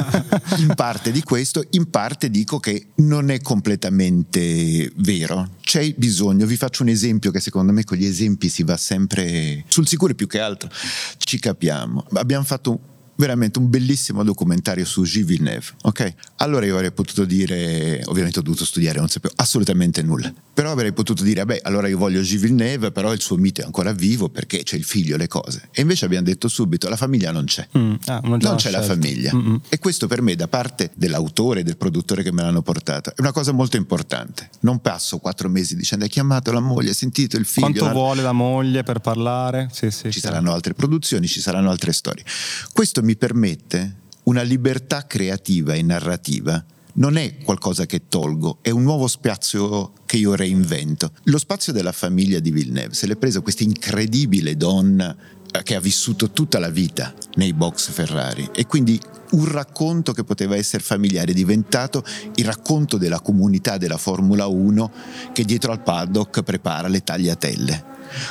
[laughs] in parte di questo, in parte dico che non è completamente vero. C'è bisogno, vi faccio un esempio che secondo me con gli esempi si va sempre sul sicuro più che altro. Ci capiamo. Abbiamo fatto veramente un bellissimo documentario su Gilles Villeneuve, ok? Allora io avrei potuto dire, ovviamente ho dovuto studiare, non sapevo assolutamente nulla, però avrei potuto dire, beh, allora io voglio Gilles Villeneuve, però il suo mito è ancora vivo perché c'è il figlio, le cose. E invece abbiamo detto subito, la famiglia non c'è. Mm, ah, non c'è scelta. la famiglia. Mm-mm. E questo per me, da parte dell'autore, del produttore che me l'hanno portata, è una cosa molto importante. Non passo quattro mesi dicendo, hai chiamato la moglie, hai sentito il figlio. Quanto vuole la moglie per parlare? Sì, sì, ci chiaro. saranno altre produzioni, ci saranno altre storie. Questo mi permette una libertà creativa e narrativa non è qualcosa che tolgo, è un nuovo spazio che io reinvento. Lo spazio della famiglia di Villeneuve se l'è presa questa incredibile donna eh, che ha vissuto tutta la vita nei box Ferrari e quindi un racconto che poteva essere familiare è diventato il racconto della comunità della Formula 1 che dietro al paddock prepara le tagliatelle.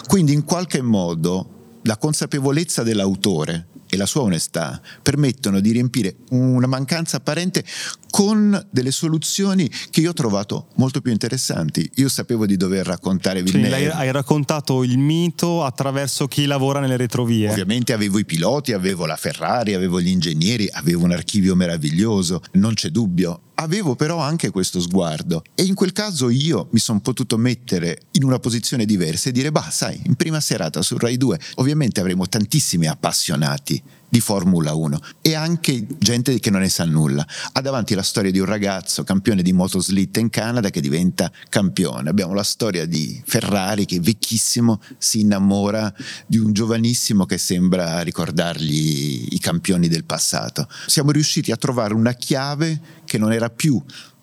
Quindi in qualche modo la consapevolezza dell'autore e la sua onestà permettono di riempire una mancanza apparente con delle soluzioni che io ho trovato molto più interessanti. Io sapevo di dover raccontare Villeneuve. Cioè, hai raccontato il mito attraverso chi lavora nelle retrovie. Ovviamente avevo i piloti, avevo la Ferrari, avevo gli ingegneri, avevo un archivio meraviglioso, non c'è dubbio avevo però anche questo sguardo. E in quel caso io mi sono potuto mettere in una posizione diversa e dire, bah, sai, in prima serata su Rai 2 ovviamente avremo tantissimi appassionati di Formula 1 e anche gente che non ne sa nulla. Ha davanti la storia di un ragazzo campione di motoslitta in Canada che diventa campione. Abbiamo la storia di Ferrari che vecchissimo si innamora di un giovanissimo che sembra ricordargli i campioni del passato. Siamo riusciti a trovare una chiave che non era più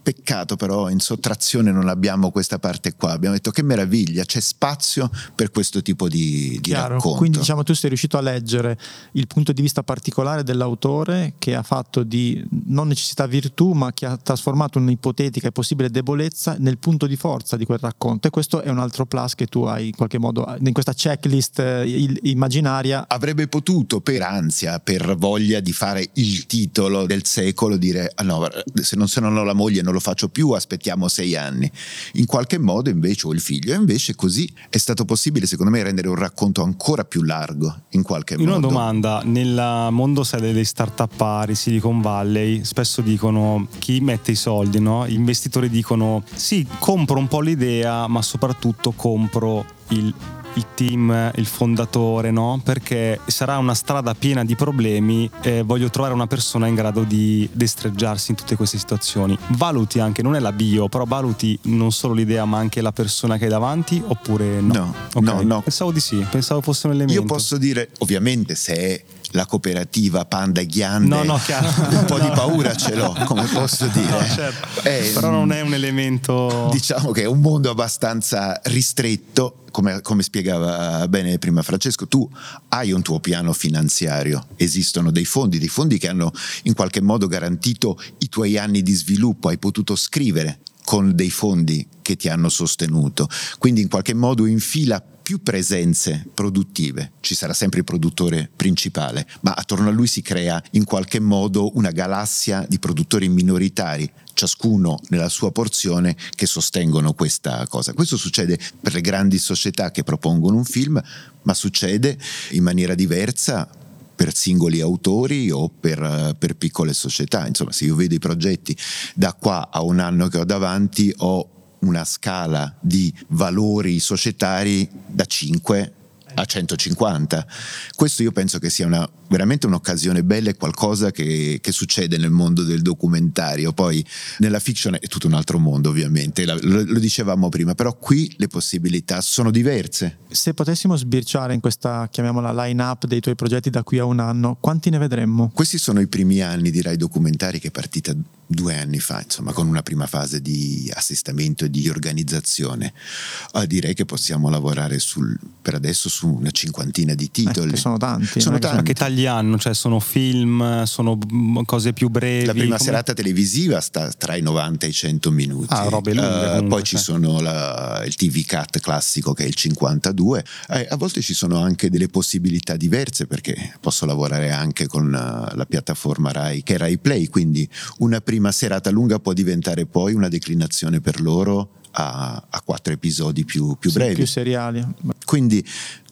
Peccato però in sottrazione non abbiamo questa parte qua. Abbiamo detto che meraviglia, c'è spazio per questo tipo di, di racconto. Quindi diciamo tu sei riuscito a leggere il punto di vista particolare dell'autore che ha fatto di non necessità virtù ma che ha trasformato un'ipotetica e possibile debolezza nel punto di forza di quel racconto e questo è un altro plus che tu hai in qualche modo in questa checklist eh, immaginaria. Avrebbe potuto per ansia, per voglia di fare il titolo del secolo dire ah no, se non, se non ho la moglie non lo lo faccio più, aspettiamo sei anni. In qualche modo invece ho il figlio e invece così è stato possibile secondo me rendere un racconto ancora più largo in qualche in modo. Una domanda, nel mondo sai, delle start-up pari, Silicon Valley, spesso dicono chi mette i soldi, no? Gli investitori dicono sì, compro un po' l'idea ma soprattutto compro il il team, il fondatore, no? Perché sarà una strada piena di problemi e voglio trovare una persona in grado di destreggiarsi in tutte queste situazioni. Valuti anche, non è la bio, però valuti non solo l'idea ma anche la persona che hai davanti oppure no? No, okay. no, no. Pensavo di sì, pensavo fosse un elemento. Io posso dire, ovviamente se è la cooperativa Panda e Ghiande, no, no, [laughs] un po' di paura ce l'ho, come posso dire. No, certo. è, Però non è un elemento... Diciamo che è un mondo abbastanza ristretto, come, come, spiegava bene prima Francesco, tu hai un tuo piano finanziario, esistono dei fondi, dei fondi che hanno in qualche modo garantito i tuoi anni di sviluppo, hai potuto scrivere con dei fondi che ti hanno sostenuto, quindi in qualche modo infila più presenze produttive. Ci sarà sempre il produttore principale, ma attorno a lui si crea in qualche modo una galassia di produttori minoritari, ciascuno nella sua porzione, che sostengono questa cosa. Questo succede per le grandi società che propongono un film, ma succede in maniera diversa per singoli autori o per, per, piccole società. Insomma, se io vedo i progetti da qua a un anno che ho davanti, ho una scala di valori societari da 5 a 150. Questo io penso che sia una veramente un'occasione bella e qualcosa che, che, succede nel mondo del documentario. Poi nella fiction è tutto un altro mondo, ovviamente, lo, lo, dicevamo prima, però qui le possibilità sono diverse. Se potessimo sbirciare in questa, chiamiamola, line-up dei tuoi progetti da qui a un anno, quanti ne vedremmo? Questi sono i primi anni di Rai Documentari che è partita due anni fa, insomma, con una prima fase di assestamento e di organizzazione. Uh, direi che possiamo lavorare sul, per adesso su una cinquantina di titoli. Eh, sono tanti. Sono tanti. Che tagli hanno? Cioè sono film, sono cose più brevi? La prima come... serata televisiva sta tra i 90 e i 100 minuti. Ah, robe lunghe. Uh, comunque, poi ci cioè. sono la, il TV Cut classico che è il 52. Eh, a volte ci sono anche delle possibilità diverse perché posso lavorare anche con uh, la piattaforma Rai che è Rai Play, quindi una prima serata lunga può diventare poi una declinazione per loro a, a quattro episodi più, più brevi. Sì, più seriali. Quindi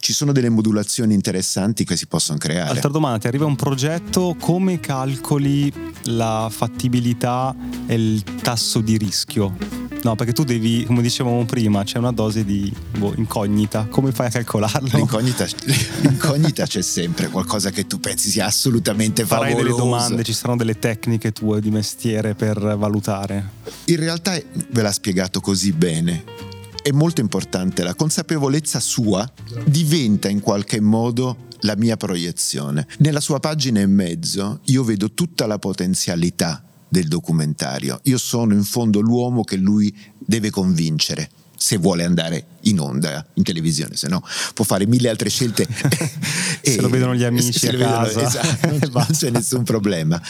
ci sono delle modulazioni interessanti che si possono creare. Altra domanda, ti arriva un progetto, come calcoli la fattibilità e il tasso di rischio? No, perché tu devi, come dicevamo prima, c'è una dose di boh, incognita. Come fai a calcolarlo? L'incognita, [laughs] l'incognita c'è sempre, qualcosa che tu pensi sia assolutamente Farai favoloso. delle domande, ci saranno delle tecniche tue di mestiere per valutare. In realtà ve l'ha spiegato così bene. È molto importante la consapevolezza sua diventa in qualche modo la mia proiezione. Nella sua pagina e mezzo io vedo tutta la potenzialità del documentario. Io sono in fondo l'uomo che lui deve convincere se vuole andare in onda in televisione, se no può fare mille altre scelte. [laughs] [laughs] e, se lo vedono gli amici a casa. esatto, [laughs] non c'è nessun problema.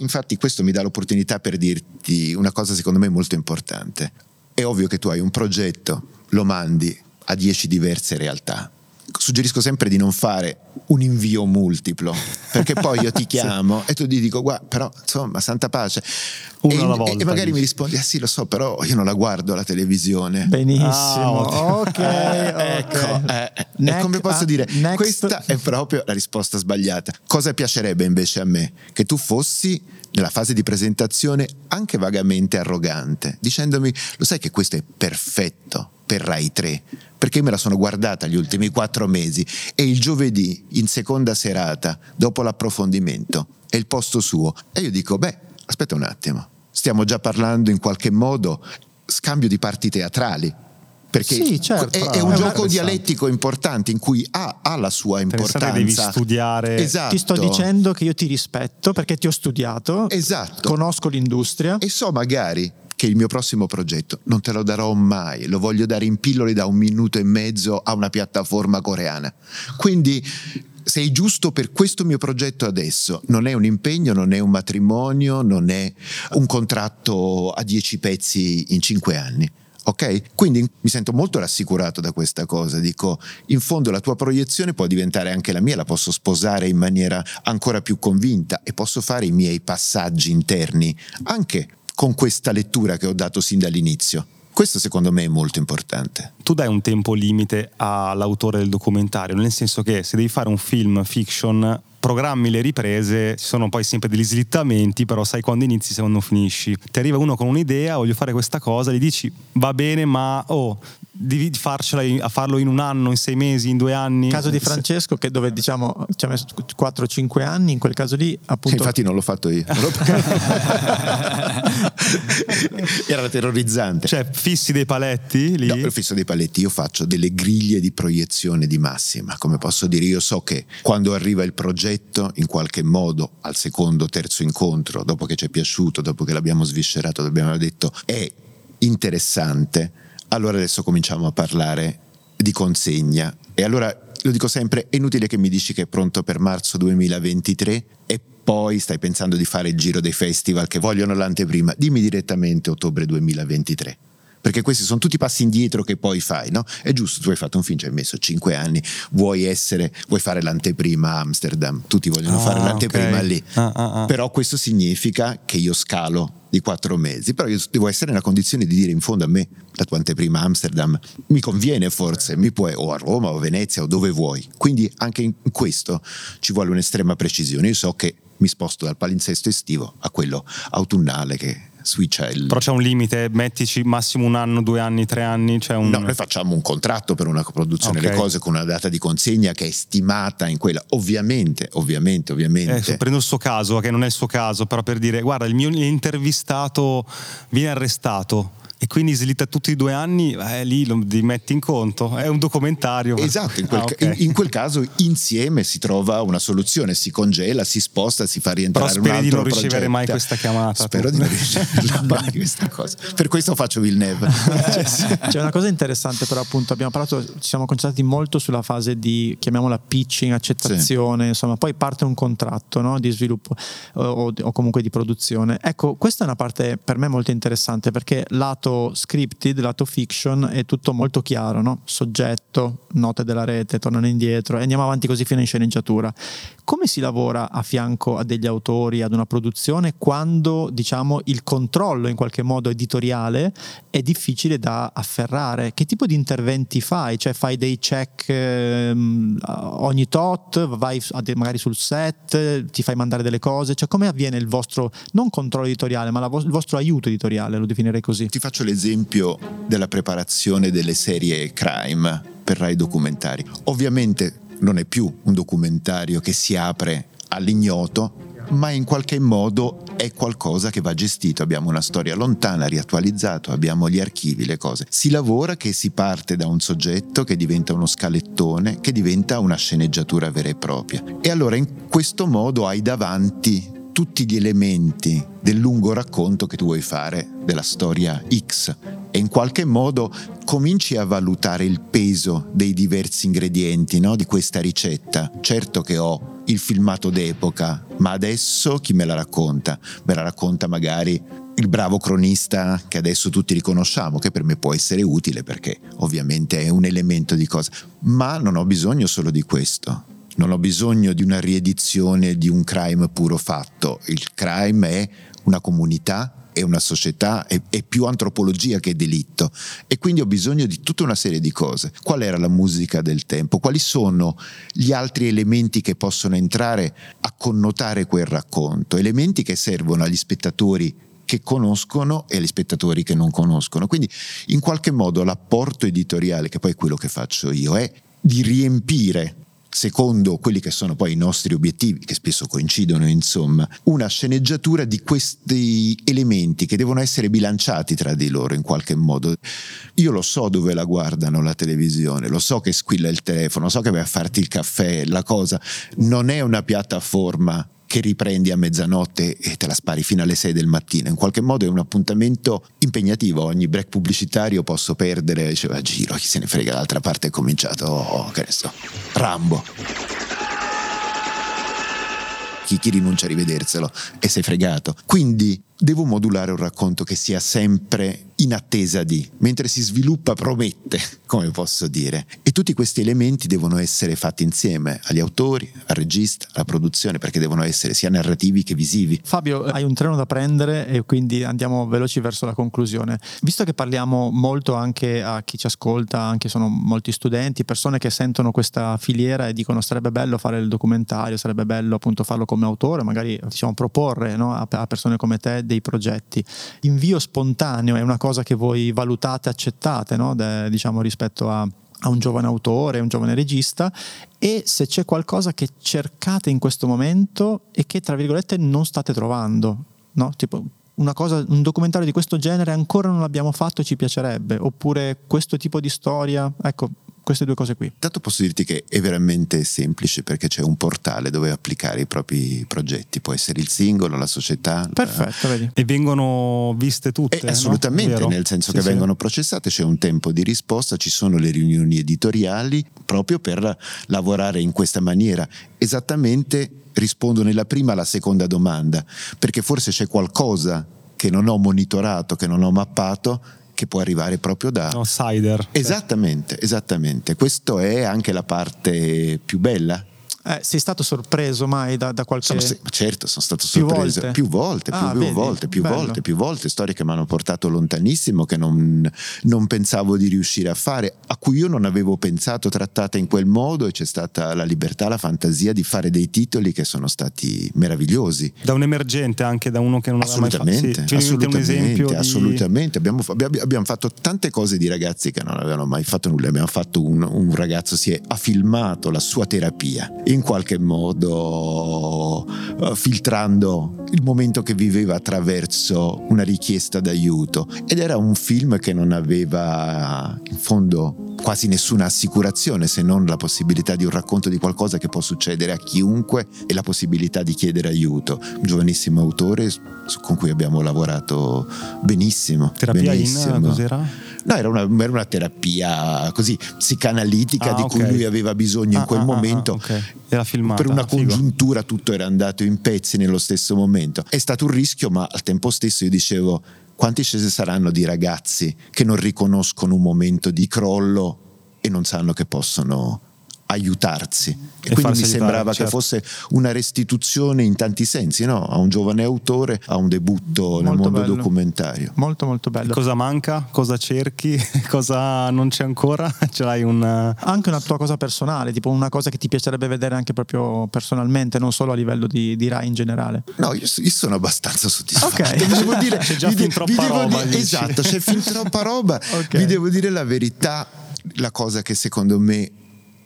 Infatti questo mi dà l'opportunità per dirti una cosa secondo me molto importante. È ovvio che tu hai un progetto, lo mandi a dieci diverse realtà suggerisco sempre di non fare un invio multiplo, perché poi io ti [laughs] chiamo sì. e tu ti dico, guarda, però insomma, santa pace. E, volta, e, magari dici. mi rispondi, ah sì, lo so, però io non la guardo la televisione. Benissimo, ah, ok. [laughs] ecco, eh, e come posso dire, next. questa è proprio la risposta sbagliata. Cosa piacerebbe invece a me? Che tu fossi nella fase di presentazione anche vagamente arrogante, dicendomi, lo sai che questo è perfetto per Rai 3 perché me la sono guardata gli ultimi quattro mesi e il giovedì in seconda serata dopo l'approfondimento è il posto suo e io dico beh aspetta un attimo stiamo già parlando in qualche modo scambio di parti teatrali perché sì, certo, è, è, un gioco dialettico importante in cui ha, ha la sua importanza. Devi studiare. Esatto. Ti sto dicendo che io ti rispetto perché ti ho studiato, esatto. conosco l'industria e so magari che il mio prossimo progetto non te lo darò mai, lo voglio dare in pillole da un minuto e mezzo a una piattaforma coreana. Quindi sei giusto per questo mio progetto adesso. Non è un impegno, non è un matrimonio, non è un contratto a dieci pezzi in cinque anni. Ok? Quindi mi sento molto rassicurato da questa cosa. Dico, in fondo la tua proiezione può diventare anche la mia, la posso sposare in maniera ancora più convinta e posso fare i miei passaggi interni anche con questa lettura che ho dato sin dall'inizio. Questo secondo me è molto importante. Tu dai un tempo limite all'autore del documentario, nel senso che se devi fare un film fiction programmi le riprese, ci sono poi sempre degli slittamenti, però sai quando inizi, sai quando finisci. Ti arriva uno con un'idea, voglio fare questa cosa, gli dici va bene, ma oh, devi farcela a farlo in un anno, in sei mesi, in due anni. Il caso di Francesco, che dove diciamo ci ha messo 4-5 anni, in quel caso lì appunto. Infatti non l'ho fatto io. [laughs] [laughs] Era terrorizzante. Cioè, fissi dei paletti lì? No, io fisso dei paletti, io faccio delle griglie di proiezione di massima. Come posso dire, io so che quando arriva il progetto, in qualche modo, al secondo, terzo incontro, dopo che ci è piaciuto, dopo che l'abbiamo sviscerato, abbiamo detto è interessante allora adesso cominciamo a parlare di consegna. E allora lo dico sempre, è inutile che mi dici che è pronto per marzo 2023 e poi stai pensando di fare il giro dei festival che vogliono l'anteprima. Dimmi direttamente ottobre 2023 perché questi sono tutti passi indietro che poi fai, no? È giusto, tu hai fatto un film, ci hai messo 5 anni, vuoi essere, vuoi fare l'anteprima a Amsterdam, tutti vogliono ah, fare l'anteprima okay. lì, ah, ah, ah, però questo significa che io scalo di quattro mesi, però io devo essere nella condizione di dire in fondo a me la tua anteprima Amsterdam mi conviene forse, mi puoi, o a Roma o a Venezia o dove vuoi, quindi anche in questo ci vuole un'estrema precisione, io so che mi sposto dal palinsesto estivo a quello autunnale che sui cieli. Però c'è un limite, mettici massimo un anno, due anni, tre anni. Un... No, noi facciamo un contratto per una coproduzione, Ok. le cose con una data di consegna che è stimata in quella. Ovviamente, ovviamente, ovviamente. Eh, prendo il suo caso, che non è il suo caso, però per dire, guarda, il mio intervistato viene arrestato e quindi slitta tutti i due anni, eh, lì lo li metti in conto, è un documentario. Esatto, in quel, Ah, ca- ok. in- in quel caso insieme si trova una soluzione, si congela, si sposta, si fa rientrare Però un speri di altro non ricevere progetto. mai questa chiamata, Spero tu. di non ricevere [laughs] mai questa cosa. Per questo faccio Villeneuve. [laughs] C'è una cosa interessante, però, appunto, abbiamo parlato, ci siamo concentrati molto sulla fase di chiamiamola pitching, accettazione, insomma, poi parte un contratto no, di sviluppo o, o comunque di produzione. Ecco, questa è una parte per me molto interessante perché lato scripted, lato fiction è tutto molto chiaro, no? soggetto, note della rete, tornano indietro e andiamo avanti così fino in sceneggiatura. Come si lavora a fianco a degli autori, ad una produzione, quando diciamo il controllo in qualche modo editoriale è difficile da afferrare? Che tipo di interventi fai? Cioè fai dei check ehm, ogni tot, vai magari sul set, ti fai mandare delle cose? Cioè come avviene il vostro, non controllo editoriale, ma vo- il vostro aiuto editoriale, lo definirei così? Ti faccio l'esempio della preparazione delle serie crime per Rai documentari. Ovviamente non è più un documentario che si apre all'ignoto, ma in qualche modo è qualcosa che va gestito. Abbiamo una storia lontana, riattualizzato, abbiamo gli archivi, le cose. Si lavora che si parte da un soggetto che diventa uno scalettone, che diventa una sceneggiatura vera e propria. E allora in questo modo hai davanti tutti gli elementi del lungo racconto che tu vuoi fare della storia X e in qualche modo cominci a valutare il peso dei diversi ingredienti no, di questa ricetta. Certo che ho il filmato d'epoca, ma adesso chi me la racconta? Me la racconta magari il bravo cronista che adesso tutti riconosciamo, che per me può essere utile perché ovviamente è un elemento di cosa, ma non ho bisogno solo di questo. Non ho bisogno di una riedizione di un crime puro fatto. Il crime è una comunità, è una società, è, è più antropologia che delitto. E quindi ho bisogno di tutta una serie di cose. Qual era la musica del tempo? Quali sono gli altri elementi che possono entrare a connotare quel racconto? Elementi che servono agli spettatori che conoscono e agli spettatori che non conoscono. Quindi in qualche modo l'apporto editoriale, che poi è quello che faccio io, è di riempire secondo quelli che sono poi i nostri obiettivi, che spesso coincidono, insomma, una sceneggiatura di questi elementi che devono essere bilanciati tra di loro in qualche modo. Io lo so dove la guardano la televisione, lo so che squilla il telefono, so che vai a farti il caffè, la cosa non è una piattaforma che riprendi a mezzanotte e te la spari fino alle 6 del mattino. In qualche modo è un appuntamento impegnativo. Ogni break pubblicitario posso perdere, cioè, a giro, chi se ne frega, l'altra parte è cominciato, oh, che ne so, Rambo. Chi, chi rinuncia a rivederselo e sei fregato. Quindi devo modulare un racconto che sia sempre in attesa di, mentre si sviluppa promette, [laughs] come posso dire. E tutti questi elementi devono essere fatti insieme agli autori, al regista, alla produzione, perché devono essere sia narrativi che visivi. Fabio, hai un treno da prendere e quindi andiamo veloci verso la conclusione. Visto che parliamo molto anche a chi ci ascolta, anche sono molti studenti, persone che sentono questa filiera e dicono sarebbe bello fare il documentario, sarebbe bello appunto farlo come autore, magari diciamo proporre no, a, persone come te dei progetti. Invio spontaneo è una cosa che voi valutate, accettate, no? De- diciamo rispetto a a un giovane autore, un giovane regista e se c'è qualcosa che cercate in questo momento e che tra virgolette non state trovando, no? Tipo una cosa, un documentario di questo genere ancora non l'abbiamo fatto e ci piacerebbe, oppure questo tipo di storia, ecco, queste due cose qui. Intanto posso dirti che è veramente semplice perché c'è un portale dove applicare i propri progetti, può essere il singolo, la società. Perfetto, vedi. E vengono viste tutte. Eh, no? assolutamente, Vero? nel senso Sì, che sì. vengono processate, c'è un tempo di risposta, ci sono le riunioni editoriali proprio per lavorare in questa maniera. Esattamente rispondo nella prima alla seconda domanda, perché forse c'è qualcosa che non ho monitorato, che non ho mappato, che può arrivare proprio da... Outsider. Esattamente, esattamente. Questa è anche la parte più bella Eh, sei stato sorpreso mai da, da qualche... Sono certo, sono stato Più sorpreso volte? più volte, più, Ah, più vedi? volte, più Bello. volte, più volte, storie che mi hanno portato lontanissimo, che non, non pensavo di riuscire a fare, a cui io non avevo pensato trattata in quel modo e c'è stata la libertà, la fantasia di fare dei titoli che sono stati meravigliosi. Da un emergente, anche da uno che non aveva mai fatto. Assolutamente, Sì, assolutamente, esempio di- assolutamente. Abbiamo, abbiamo- abbiamo fatto tante cose di ragazzi che non avevano mai fatto nulla. Abbiamo fatto un, un ragazzo si è, ha filmato la sua terapia in qualche modo eh, filtrando il momento che viveva attraverso una richiesta d'aiuto ed era un film che non aveva in fondo quasi nessuna assicurazione se non la possibilità di un racconto di qualcosa che può succedere a chiunque e la possibilità di chiedere aiuto. Un giovanissimo autore con cui abbiamo lavorato benissimo. Terapia benissimo. in cos'era? No, era una, era una terapia così psicanalitica Ah, di cui ok. lui aveva bisogno in Ah, quel ah, ah, momento. ah, ok. Era filmata, Per una figo. congiuntura tutto era andato in pezzi nello stesso momento. È stato un rischio, ma al tempo stesso io dicevo quanti ce ne saranno di ragazzi che non riconoscono un momento di crollo e non sanno che possono aiutarsi. E, E quindi mi aiutare, sembrava che certo. fosse una restituzione in tanti sensi, no? A un giovane autore, a un debutto nel Molto mondo bello. documentario. Molto molto bello. Cosa manca? Cosa cerchi? [laughs] Cosa non c'è ancora? [laughs] Ce l'hai un... eh, Anche una tua cosa personale, tipo una cosa che ti piacerebbe vedere anche proprio personalmente, non solo a livello di, di Rai in generale. No, io, io sono abbastanza soddisfatto. Ok. Devo dire, [laughs] C'è già vi fin troppa vi roba, dire- esatto, c'è fin troppa roba. Ok. Vi devo dire la verità, la cosa che secondo me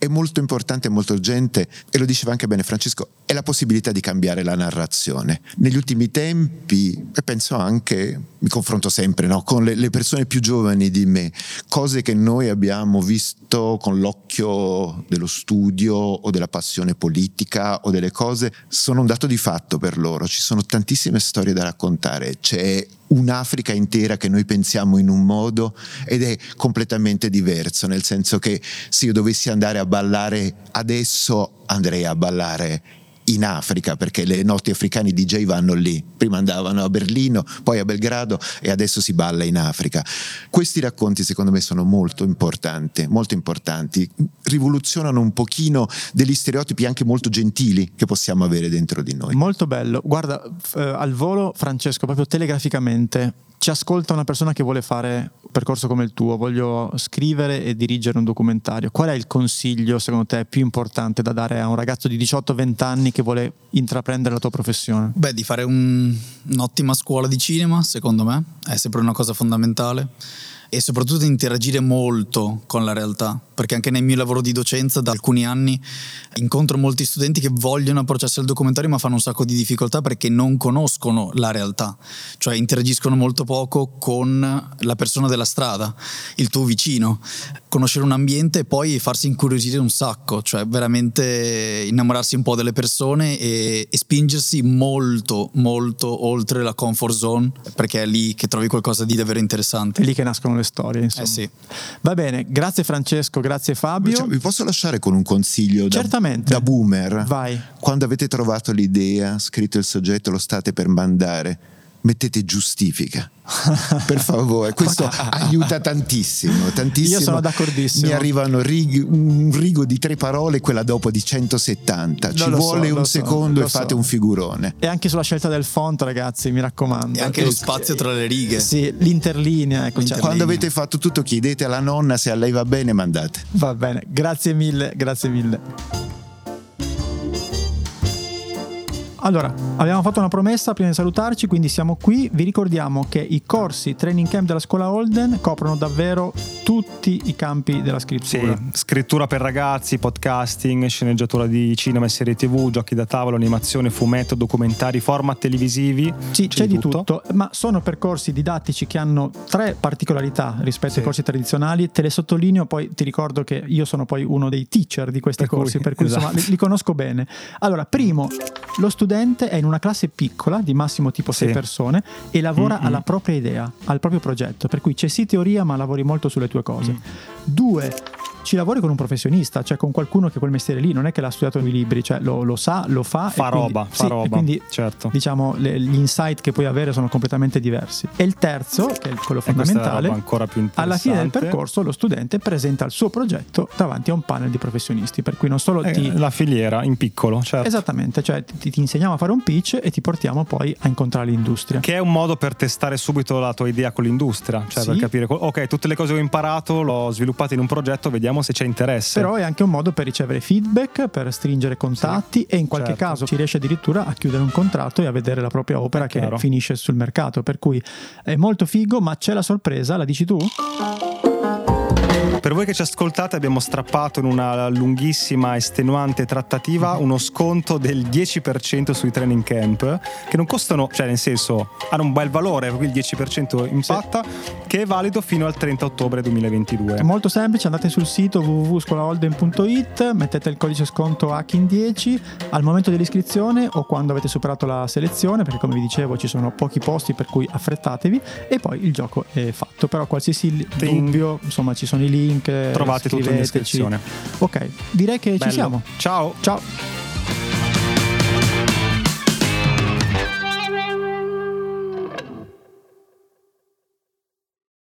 è molto importante molto urgente, e lo diceva anche bene Francesco, è la possibilità di cambiare la narrazione. Negli ultimi tempi, e penso anche, mi confronto sempre no, con le, le persone più giovani di me, cose che noi abbiamo visto con l'occhio dello studio o della passione politica o delle cose, sono un dato di fatto per loro. Ci sono tantissime storie da raccontare. C'è un'Africa intera che noi pensiamo in un modo ed è completamente diverso, nel senso che se io dovessi andare a ballare adesso andrei a ballare in Africa perché le notti africani DJ vanno lì, prima andavano a Berlino, poi a Belgrado e adesso si balla in Africa. Questi racconti secondo me sono molto importanti, molto importanti, rivoluzionano un pochino degli stereotipi anche molto gentili che possiamo avere dentro di noi. Molto bello. Guarda, eh, al volo, Francesco, proprio telegraficamente, ci ascolta una persona che vuole fare un percorso come il tuo, voglio scrivere e dirigere un documentario. Qual è il consiglio, secondo te, più importante da dare a un ragazzo di 18-20 anni che vuole intraprendere la tua professione? Beh, di fare un- un'ottima scuola di cinema, secondo me, è sempre una cosa fondamentale. E soprattutto interagire molto con la realtà, perché anche nel mio lavoro di docenza da alcuni anni incontro molti studenti che vogliono approcciarsi al documentario ma fanno un sacco di difficoltà perché non conoscono la realtà, cioè interagiscono molto poco con la persona della strada, il tuo vicino, conoscere un ambiente e poi farsi incuriosire un sacco, cioè veramente innamorarsi un po' delle persone e, e spingersi molto, molto oltre la comfort zone, perché è lì che trovi qualcosa di davvero interessante. È lì che nascono le storie, insomma. Eh sì. Va bene, grazie Francesco, grazie Fabio. Cioè, vi posso lasciare con un consiglio da, da boomer? Vai. Quando avete trovato l'idea, scritto il soggetto, lo state per mandare, mettete giustifica. [laughs] per favore, questo aiuta tantissimo, tantissimo. Io sono d'accordissimo. Mi arrivano righi- un rigo di tre parole, quella dopo di 170. Ci lo so, vuole lo un so, secondo lo e fate so. un figurone. E anche sulla scelta del font, ragazzi, mi raccomando. E anche lo spazio tra le righe. Sì, l'interlinea. Ecco, cioè- Quando avete fatto tutto, chiedete alla nonna se a lei va bene, mandate. Va bene, grazie mille, grazie mille. Allora, abbiamo fatto una promessa prima di salutarci, quindi siamo qui. Vi ricordiamo che i corsi training camp della scuola Holden coprono davvero tutti i campi della Sì, scrittura. scrittura per ragazzi, podcasting, sceneggiatura di cinema e serie tv, giochi da tavolo, animazione, fumetto, documentari, format televisivi. Sì, c'è, di tutto. ma sono percorsi didattici che hanno tre particolarità rispetto Sì. ai corsi tradizionali. Te le sottolineo, poi ti ricordo che io sono poi uno dei teacher di questi Per cui, corsi, per cui insomma esatto. li, li conosco bene. Allora, primo, lo studente è in una classe piccola, di massimo tipo Sì. 6 persone, e lavora Mm-mm. alla propria idea, al proprio progetto, per cui c'è sì teoria, ma lavori molto sulle tue cose. Mm. Due, ci lavori con un professionista, cioè con qualcuno che quel mestiere lì non è che l'ha studiato nei libri, cioè lo, lo sa, lo fa. Fa e quindi- roba, fa sì, roba, quindi certo. diciamo le- gli insight che puoi avere sono completamente diversi. E il terzo, che è quello è fondamentale, roba ancora più alla fine del percorso lo studente presenta il suo progetto davanti a un panel di professionisti, per cui non solo Eh, ti... La filiera in piccolo, certo. Esattamente, cioè ti, ti insegniamo a fare un pitch e ti portiamo poi a incontrare l'industria. Che è un modo per testare subito la tua idea con l'industria, cioè Sì. per capire, ok, tutte le cose che ho imparato l'ho sviluppate in un progetto, vediamo se c'è interesse. Però è anche un modo per ricevere feedback, per stringere contatti e in qualche certo. caso ci riesce addirittura a chiudere un contratto e a vedere la propria opera che finisce sul mercato. Per cui è molto figo, ma c'è la sorpresa, la dici tu? Per voi che ci ascoltate abbiamo strappato in una lunghissima, estenuante trattativa uno sconto del 10% sui training camp, che non costano, cioè nel senso hanno un bel valore, il 10% impatta, che è valido fino al 30 ottobre 2022. È molto semplice, andate sul sito www.scolaholden.it, mettete il codice sconto HACKIN10 al momento dell'iscrizione o quando avete superato la selezione, perché come vi dicevo ci sono pochi posti per cui affrettatevi e poi il gioco è fatto. Però qualsiasi Ting. dubbio, insomma ci sono i link, Trovate tutto in descrizione. Ok, direi che ci Bello. siamo. Ciao! Ciao!